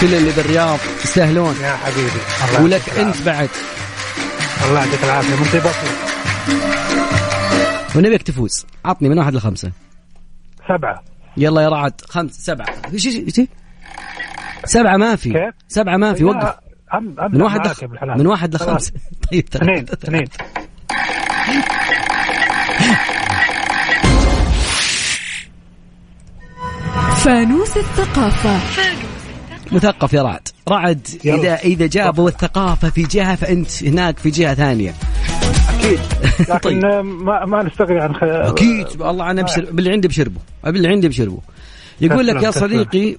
[SPEAKER 3] كل اللي بالرياض يستاهلون
[SPEAKER 17] يا حبيبي الله
[SPEAKER 3] ولك أنت بعد.
[SPEAKER 17] العافية. الله يعطيك العافية. من طيبتك
[SPEAKER 3] ونبيك تفوز. عطني من واحد لخمسة.
[SPEAKER 17] سبعة.
[SPEAKER 3] يلا يا رعد خمسه سبعة. إيش إيش إيش؟ سبعة ما في.
[SPEAKER 17] كيف؟
[SPEAKER 3] سبعة ما في
[SPEAKER 17] لا،
[SPEAKER 3] وقف.
[SPEAKER 17] أم أم
[SPEAKER 3] من واحد لخ... من واحد. لخمسة. *laughs* طيب
[SPEAKER 17] اثنين اثنين.
[SPEAKER 4] فانوس الثقافة.
[SPEAKER 3] مثقف يا رعد. رعد اذا إذا جابوا الثقافة في جهة فأنت هناك في جهة ثانية.
[SPEAKER 17] أكيد. *laughs* لكن
[SPEAKER 3] طيب.
[SPEAKER 17] ما ما نستغني عن خ...
[SPEAKER 3] أكيد. الله أنا بشر... باللي عندي بشربه. باللي عندي بشربه. يقول لك يا. صديقي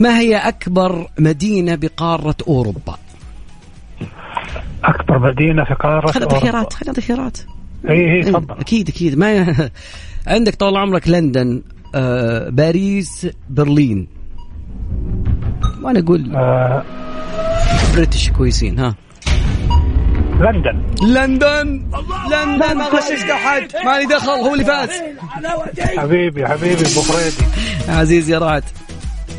[SPEAKER 3] ما هي أكبر مدينة بقارة أوروبا؟
[SPEAKER 17] أكبر مدينة في
[SPEAKER 3] خلنا
[SPEAKER 17] أوروبا.
[SPEAKER 3] خيارات خلنا خيارات
[SPEAKER 17] اي اي تفضل.
[SPEAKER 3] أكيد أكيد. ما ي... عندك طول عمرك لندن آه، باريس برلين؟ وأنا أقول
[SPEAKER 17] آه،
[SPEAKER 3] بريتش كويسين ها.
[SPEAKER 17] لندن.
[SPEAKER 3] لندن! لندن! ما غششت أحد. مالي دخل هو اللي فاز.
[SPEAKER 17] حبيبي حبيبي أبو فريدي.
[SPEAKER 3] عزيز يا رعد.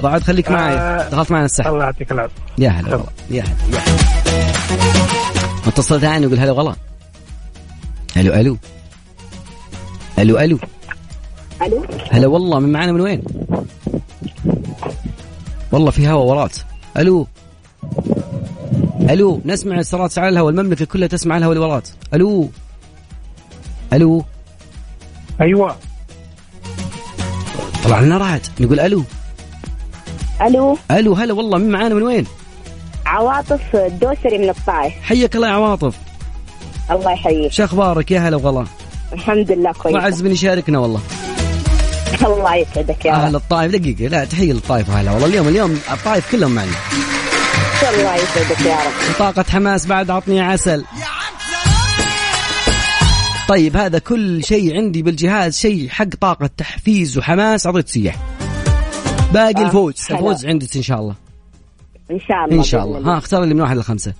[SPEAKER 3] رعد خليك معي.
[SPEAKER 17] آه،
[SPEAKER 3] دخلت معنا السحب.
[SPEAKER 17] الله يعطيك العافية.
[SPEAKER 3] يا هلا والله يا هلا يا هلا. متصل ثاني يقول هلا والله. ألو ألو. ألو ألو.
[SPEAKER 18] ألو.
[SPEAKER 3] هلا والله من معانا من وين؟ والله في هوا ورات ألو. ألو نسمع الصراط على الهواء المملكة كلها تسمع الهواء اللي ورات ألو. ألو.
[SPEAKER 17] أيوه.
[SPEAKER 3] طلع لنا رعد نقول ألو.
[SPEAKER 18] ألو؟
[SPEAKER 3] ألو هلا والله من معانا من وين؟
[SPEAKER 18] عواطف الدوسري من الطائف.
[SPEAKER 3] حياك الله يا عواطف.
[SPEAKER 18] الله يحييك.
[SPEAKER 3] شو أخبارك؟ يا هلا وغلا
[SPEAKER 18] الحمد لله كويس.
[SPEAKER 3] وعز بن يشاركنا والله.
[SPEAKER 18] الله يسعدك يا
[SPEAKER 3] أهل
[SPEAKER 18] رب
[SPEAKER 3] الطائف دقيقة لا تحية للطائف وهلا والله. اليوم اليوم الطائف كلهم معنا.
[SPEAKER 18] الله يسعدك يا رب.
[SPEAKER 3] طاقة حماس بعد عطني عسل. طيب هذا كل شيء عندي بالجهاز شيء حق طاقة تحفيز وحماس أعطيت سياح. باقي
[SPEAKER 18] آه،
[SPEAKER 3] الفوز.
[SPEAKER 18] حلو.
[SPEAKER 3] الفوز عندك إن شاء الله.
[SPEAKER 18] إن شاء الله
[SPEAKER 3] إن شاء الله. ها اختار لي من واحد لخمسة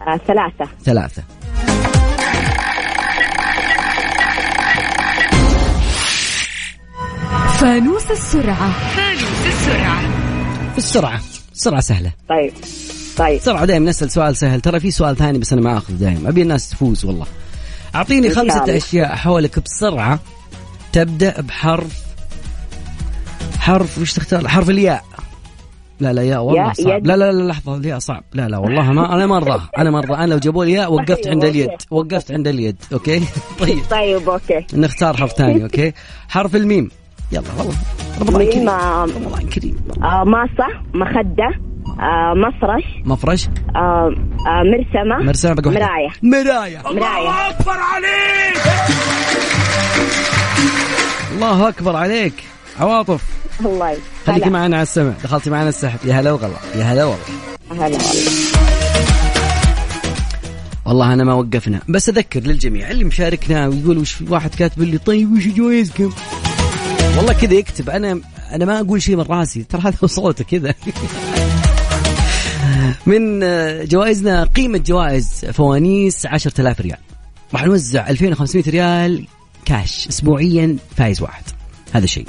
[SPEAKER 18] آه ثلاثة.
[SPEAKER 3] ثلاثة.
[SPEAKER 4] فانوس السرعة. فانوس السرعة.
[SPEAKER 3] في السرعة. السرعة سهلة.
[SPEAKER 18] طيب. طيب.
[SPEAKER 3] بسرعة دائما نسأل سؤال سهل. ترى في سؤال ثاني بس أنا ما أخذ دائما. أبي الناس تفوز والله. خمسة
[SPEAKER 18] الله.
[SPEAKER 3] أشياء حولك بسرعة تبدأ بحرف حرف وش تختار؟ حرف الياء. لا لا ياء والله صعب. لا لا لا لحظة الياء صعب. لا لا والله ما أنا ما أنا ما أنا لو جابوا لي وقفت عند
[SPEAKER 18] okay. *laughs*
[SPEAKER 3] اليد. وقفت عند اليد okay؟ *laughs* طيب.
[SPEAKER 18] طيب okay.
[SPEAKER 3] نختار حرف ثاني okay؟ حرف الميم. يلا والله. رمضان كريم. رمضان كريم.
[SPEAKER 18] آه ماسة مخدة آه مفرش
[SPEAKER 3] مفرش.
[SPEAKER 18] آه آه مرسمة
[SPEAKER 3] مرسمة.
[SPEAKER 18] مراية.
[SPEAKER 3] مراية.
[SPEAKER 18] مراية.
[SPEAKER 2] أكبر عليك! *laughs*
[SPEAKER 3] الله أكبر عليك. عواطف.
[SPEAKER 18] الله.
[SPEAKER 3] خليكي. معنا على السمع دخلتي معنا السحب. يا هلا وغلا. يا هلا والله
[SPEAKER 18] هلا. والله
[SPEAKER 3] والله أنا ما وقفنا. بس أذكر للجميع اللي مشاركنا ويقول وش واحد كاتب لي طيب وش جوائزكم والله كذا يكتب. أنا أنا ما أقول شيء من راسي. ترى هذا صوته كذا. من آه، جوائزنا قيمة جوائز فوانيس 10000 ريال. راح نوزع 2500 ريال كاش اسبوعيا فايز واحد. هذا شيء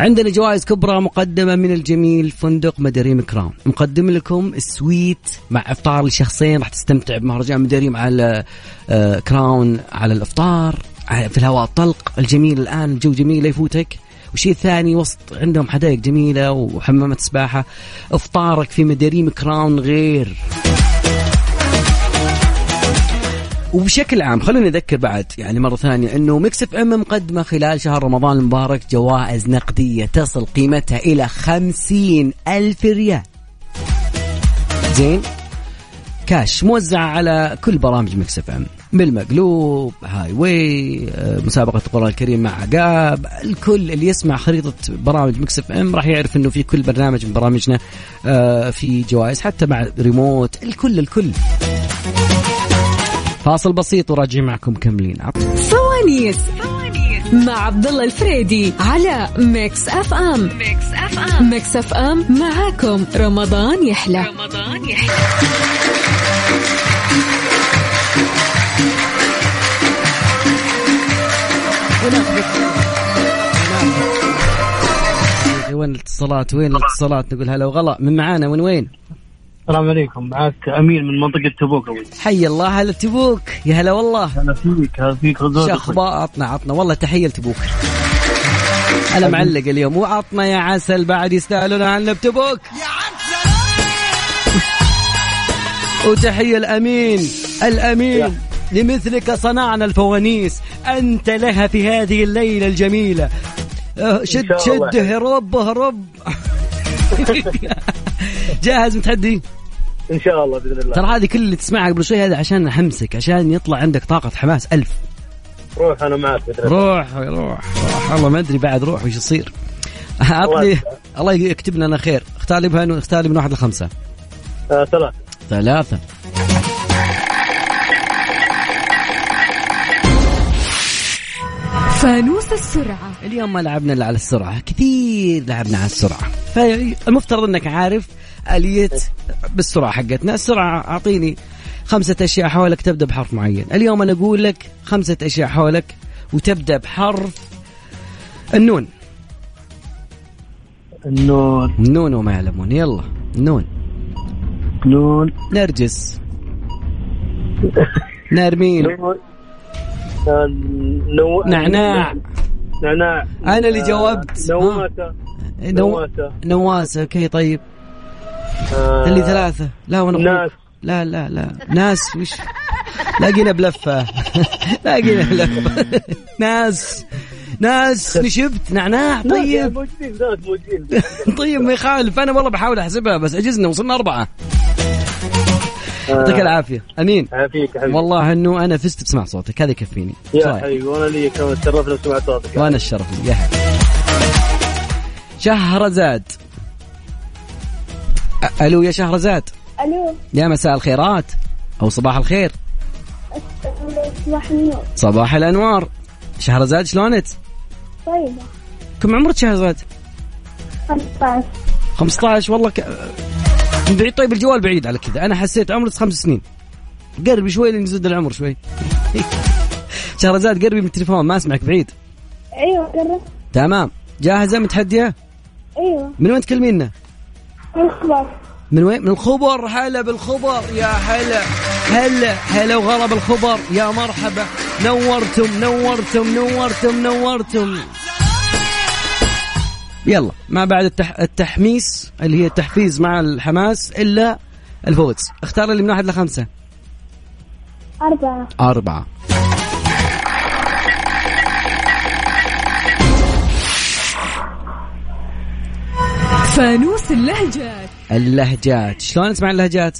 [SPEAKER 3] عندنا جوائز كبرى مقدمة من الجميل فندق مداريم Crown مقدم لكم ال suite مع إفطار لشخصين راح تستمتع بمهرجان مداريم على آه، Crown على الإفطار على- في الهواء الطلق الجميل الآن الجو جميل لا يفوتك. والشيء الثاني وسط عندهم حدائق جميلة وحمامات سباحة. إفطارك في مداريم Crown غير. وبشكل عام خلوني أذكر بعد يعني مرة ثانية إنه Mix FM مقدمة خلال شهر رمضان المبارك جوائز نقدية تصل قيمتها إلى خمسين ألف ريال. زين؟ كاش موزعة على كل برامج ميكس إف إم. بالمقلوب هاي واي آه، مسابقة القرآن الكريم مع عقاب الكل اللي يسمع خريطة برامج ميكس إف إم راح يعرف إنه في كل برنامج من برامجنا آه، في جوائز حتى مع ريموت الكل الكل. فاصل بسيط وراجعين معكم كملين
[SPEAKER 4] فوانيس مع عبد الله الفريدي على ميكس إف إم. ميكس إف إم ميكس إف إم معاكم. رمضان يحلى رمضان يحلى.
[SPEAKER 3] وين الاتصالات؟ وين الاتصالات؟ نقول هلا وغلا. من معانا؟ من وين؟
[SPEAKER 11] السلام عليكم. معك أمين من منطقة تبوك.
[SPEAKER 3] حي الله هلا تبوك. يا هلا والله.
[SPEAKER 11] هلا فيك هلا فيك
[SPEAKER 3] شو أخبار؟ عطنا عطنا. والله تحية لتبوك. أنا معلق اليوم. وعطنا يا عسل بعد يستاهلون عنا بتبوك. وتحية الأمين. الأمين. لمثلك صنعنا الفوانيس. أنت لها في هذه الليلة الجميلة. أه، شد. شد هرب هرب جاهز متحدي؟
[SPEAKER 11] إن شاء الله بإذن الله.
[SPEAKER 3] ترى هذه كل اللي تسمعها قبل شوي هذا عشان احمسك عشان يطلع عندك طاقة حماس ألف.
[SPEAKER 11] روح أنا معك بإذن الله.
[SPEAKER 3] روح روح روح. والله ما أدري بعد روح وش يصير. عطني *laughs* الله يكتب لنا خير. اختار لي بها اختار لي من واحد لخمسة.
[SPEAKER 11] آه ثلاث
[SPEAKER 3] ثلاثة.
[SPEAKER 4] فانوس السرعة.
[SPEAKER 3] اليوم ما لعبنا إلا على السرعة كثير لعبنا على السرعة. فالمفترض إنك عارف آلية بالسرعة حقتنا. السرعة أعطيني خمسة أشياء حولك تبدأ بحرف معين. اليوم أنا أقول لك خمسة أشياء حولك وتبدأ بحرف النون.
[SPEAKER 11] النون.
[SPEAKER 3] النون وما يعلمون. يلا النون
[SPEAKER 11] نون.
[SPEAKER 3] نرجس. نرمين.
[SPEAKER 11] نون. نو...
[SPEAKER 3] نعناع.
[SPEAKER 11] نعناع.
[SPEAKER 3] أنا اللي
[SPEAKER 11] آه،
[SPEAKER 3] جاوبت.
[SPEAKER 11] نواسة.
[SPEAKER 3] نو...
[SPEAKER 11] نواسة.
[SPEAKER 3] نواسة أوكي طيب.
[SPEAKER 11] آه،
[SPEAKER 3] اللي ثلاثة. لا وأنا
[SPEAKER 11] ناس.
[SPEAKER 3] لا لا لا. ناس وش؟ لاقينا بلفة. *laughs* لاقينا بلفة. *laughs* ناس. ناس نشبت نعناع طيب.
[SPEAKER 11] موجودين ذات موجودين. *laughs*
[SPEAKER 3] طيب ما يخالف. أنا والله بحاول أحسبها بس عجزنا وصلنا أربعة. يعطيك العافية. أمين.
[SPEAKER 11] عافيك يا حبيبي.
[SPEAKER 3] والله إنه أنا فزت بسمع صوتك. هذا يكفيني.
[SPEAKER 11] يا
[SPEAKER 3] صحيح.
[SPEAKER 11] حبيبي وأنا لي كمان. تشرفنا بسمع صوتك.
[SPEAKER 3] وأنا الشرف لي. يا حبيبي شهرزاد. ألو يا شهرزاد.
[SPEAKER 7] ألو.
[SPEAKER 3] يا مساء الخيرات. أو صباح الخير.
[SPEAKER 7] صباح النور
[SPEAKER 3] صباح الأنوار. شهرزاد شلونك؟
[SPEAKER 7] طيبة.
[SPEAKER 3] كم عمرك شهرزاد؟
[SPEAKER 7] 15
[SPEAKER 3] 15 والله ك... من بعيد. طيب الجوال بعيد على كذا. أنا حسيت عمرك خمس سنين. قربي شوي لين يزيد العمر شوي. *laughs* شهرزاد قربي من التليفون ما أسمعك بعيد.
[SPEAKER 7] أيوه قربت.
[SPEAKER 3] تمام. جاهزة؟ متحدية؟
[SPEAKER 7] أيوه.
[SPEAKER 3] من وين تكلمينا؟
[SPEAKER 7] الخبر.
[SPEAKER 3] من وين؟ من الخبر. هلا بالخبر. يا هلا. هلا. هلا وغلا بالخبر يا مرحبا. نورتم نورتم نورتم نورتم. يلا. ما بعد التح... التحميس اللي هي التحفيز مع الحماس إلا الفوز. اختار لي من واحد لخمسة.
[SPEAKER 7] أربعة.
[SPEAKER 3] أربعة.
[SPEAKER 4] فانوس اللهجات.
[SPEAKER 3] اللهجات. شلون نسمع اللهجات؟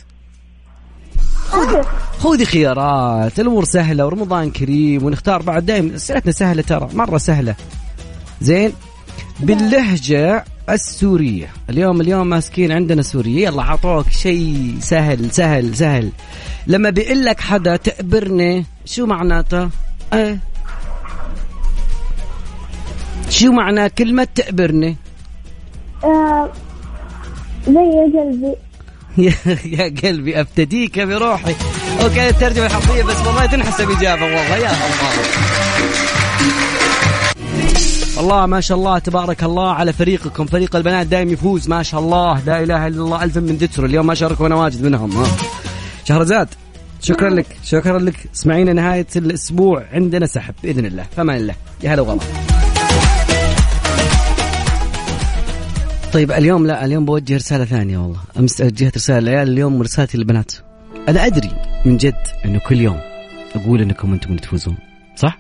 [SPEAKER 3] خذي خيارات. الأمور سهلة ورمضان كريم ونختار بعد دائما. أسئلتنا سهلة ترى. مرة سهلة. زين؟ باللهجة السورية. اليوم اليوم ماسكين عندنا سورية. يلا عطوك شيء سهل سهل سهل. لما بيقول لك حدا تقبرني شو معناته؟ إيه شو معنى كلمة تقبرني؟
[SPEAKER 7] آه زي قلبي.
[SPEAKER 3] يا قلبي *laughs* افتديك بروحي. أوكي الترجمة الحرفية بس والله تنحسب إجابة والله. يا الله. الله ما شاء الله تبارك الله على فريقكم. فريق البنات دائما يفوز ما شاء الله. لا إله إلا الله. ألف من ذكر اليوم ما شاركوا أنا واجد منهم. ها. شهرزاد شكرا لك. شكرا لك. اسمعينا نهاية الأسبوع. عندنا سحب بإذن الله. فمان الله يا هلا وغلا طيب اليوم لا اليوم بوجه رسالة ثانية والله. أمس وجهت رسالة للعيال اليوم رسالتي للبنات. أنا أدري من جد أنه كل يوم أقول أنكم أنتم اللي تفوزون صح؟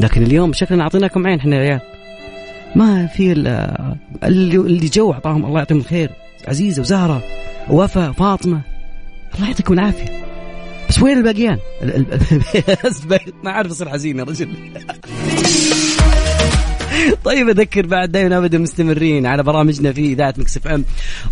[SPEAKER 3] لكن اليوم شكلنا أعطيناكم عين إحنا عيال. ما في ال- اللي جو أعطاهم الله يعطيهم الخير. عزيزة وزهرة ووفاء فاطمة الله يعطيكم العافية. بس وين الباقيان؟ ال- ال- ما أعرف أصير حزين يا رجل. *laughs* طيب أذكر بعد دائما ابدا مستمرين على برامجنا في إذاعة ميكس إف إم.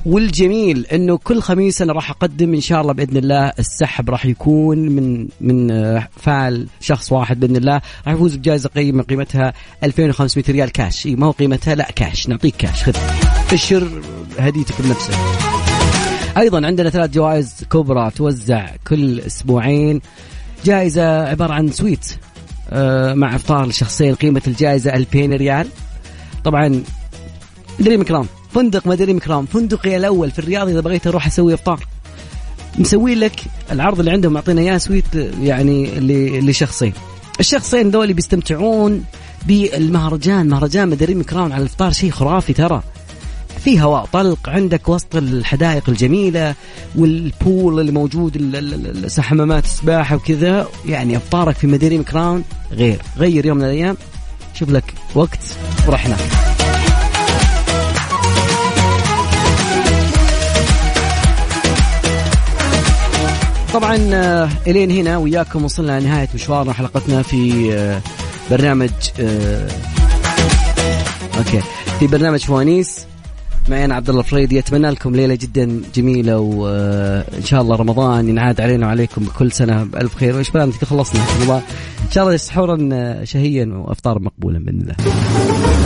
[SPEAKER 3] والجميل إنه كل خميس أنا راح أقدم إن شاء الله بإذن الله السحب راح يكون من من آه، فعل شخص واحد بإذن الله. راح يفوز بجائزة قيمة قيمتها 2500 ريال كاش ما هو قيمتها لا كاش نعطيك كاش خذ. اشر هديتك بنفسك. أيضا عندنا ثلاث جوائز كبرى توزع كل أسبوعين. جائزة عبارة عن suite مع افطار لشخصين قيمة الجائزة 2000 ريال. طبعا دريم كراون فندق ما دريم كراون فندقي الأول في الرياض. إذا بغيت أروح أسوي افطار مسوي لك العرض اللي عندهم معطينا إياه suite يعني لشخصين. الشخصين ذولي بيستمتعون بالمهرجان. مهرجان مدريم كراون على الإفطار شيء خرافي ترى. في هواء طلق عندك وسط الحدائق الجميلة وال pool اللي موجود حمامات السباحة وكذا يعني افطارك في مديريم كراون غير. غير يوم من الأيام. شوف لك وقت وروح هناك. طبعا آه، إلين هنا وياكم وصلنا لنهاية مشوارنا حلقتنا في آه، برنامج آه، أوكي في برنامج فوانيس. معي أنا عبد الله الفريدي اتمنى لكم ليلة جدا جميلة وان شاء الله رمضان ينعاد علينا وعليكم بكل سنة بألف خير. وإيش بلا خلصنا. رمضان إن شاء الله سحورا آه، شهيا وافطار مقبولا بإذن الله.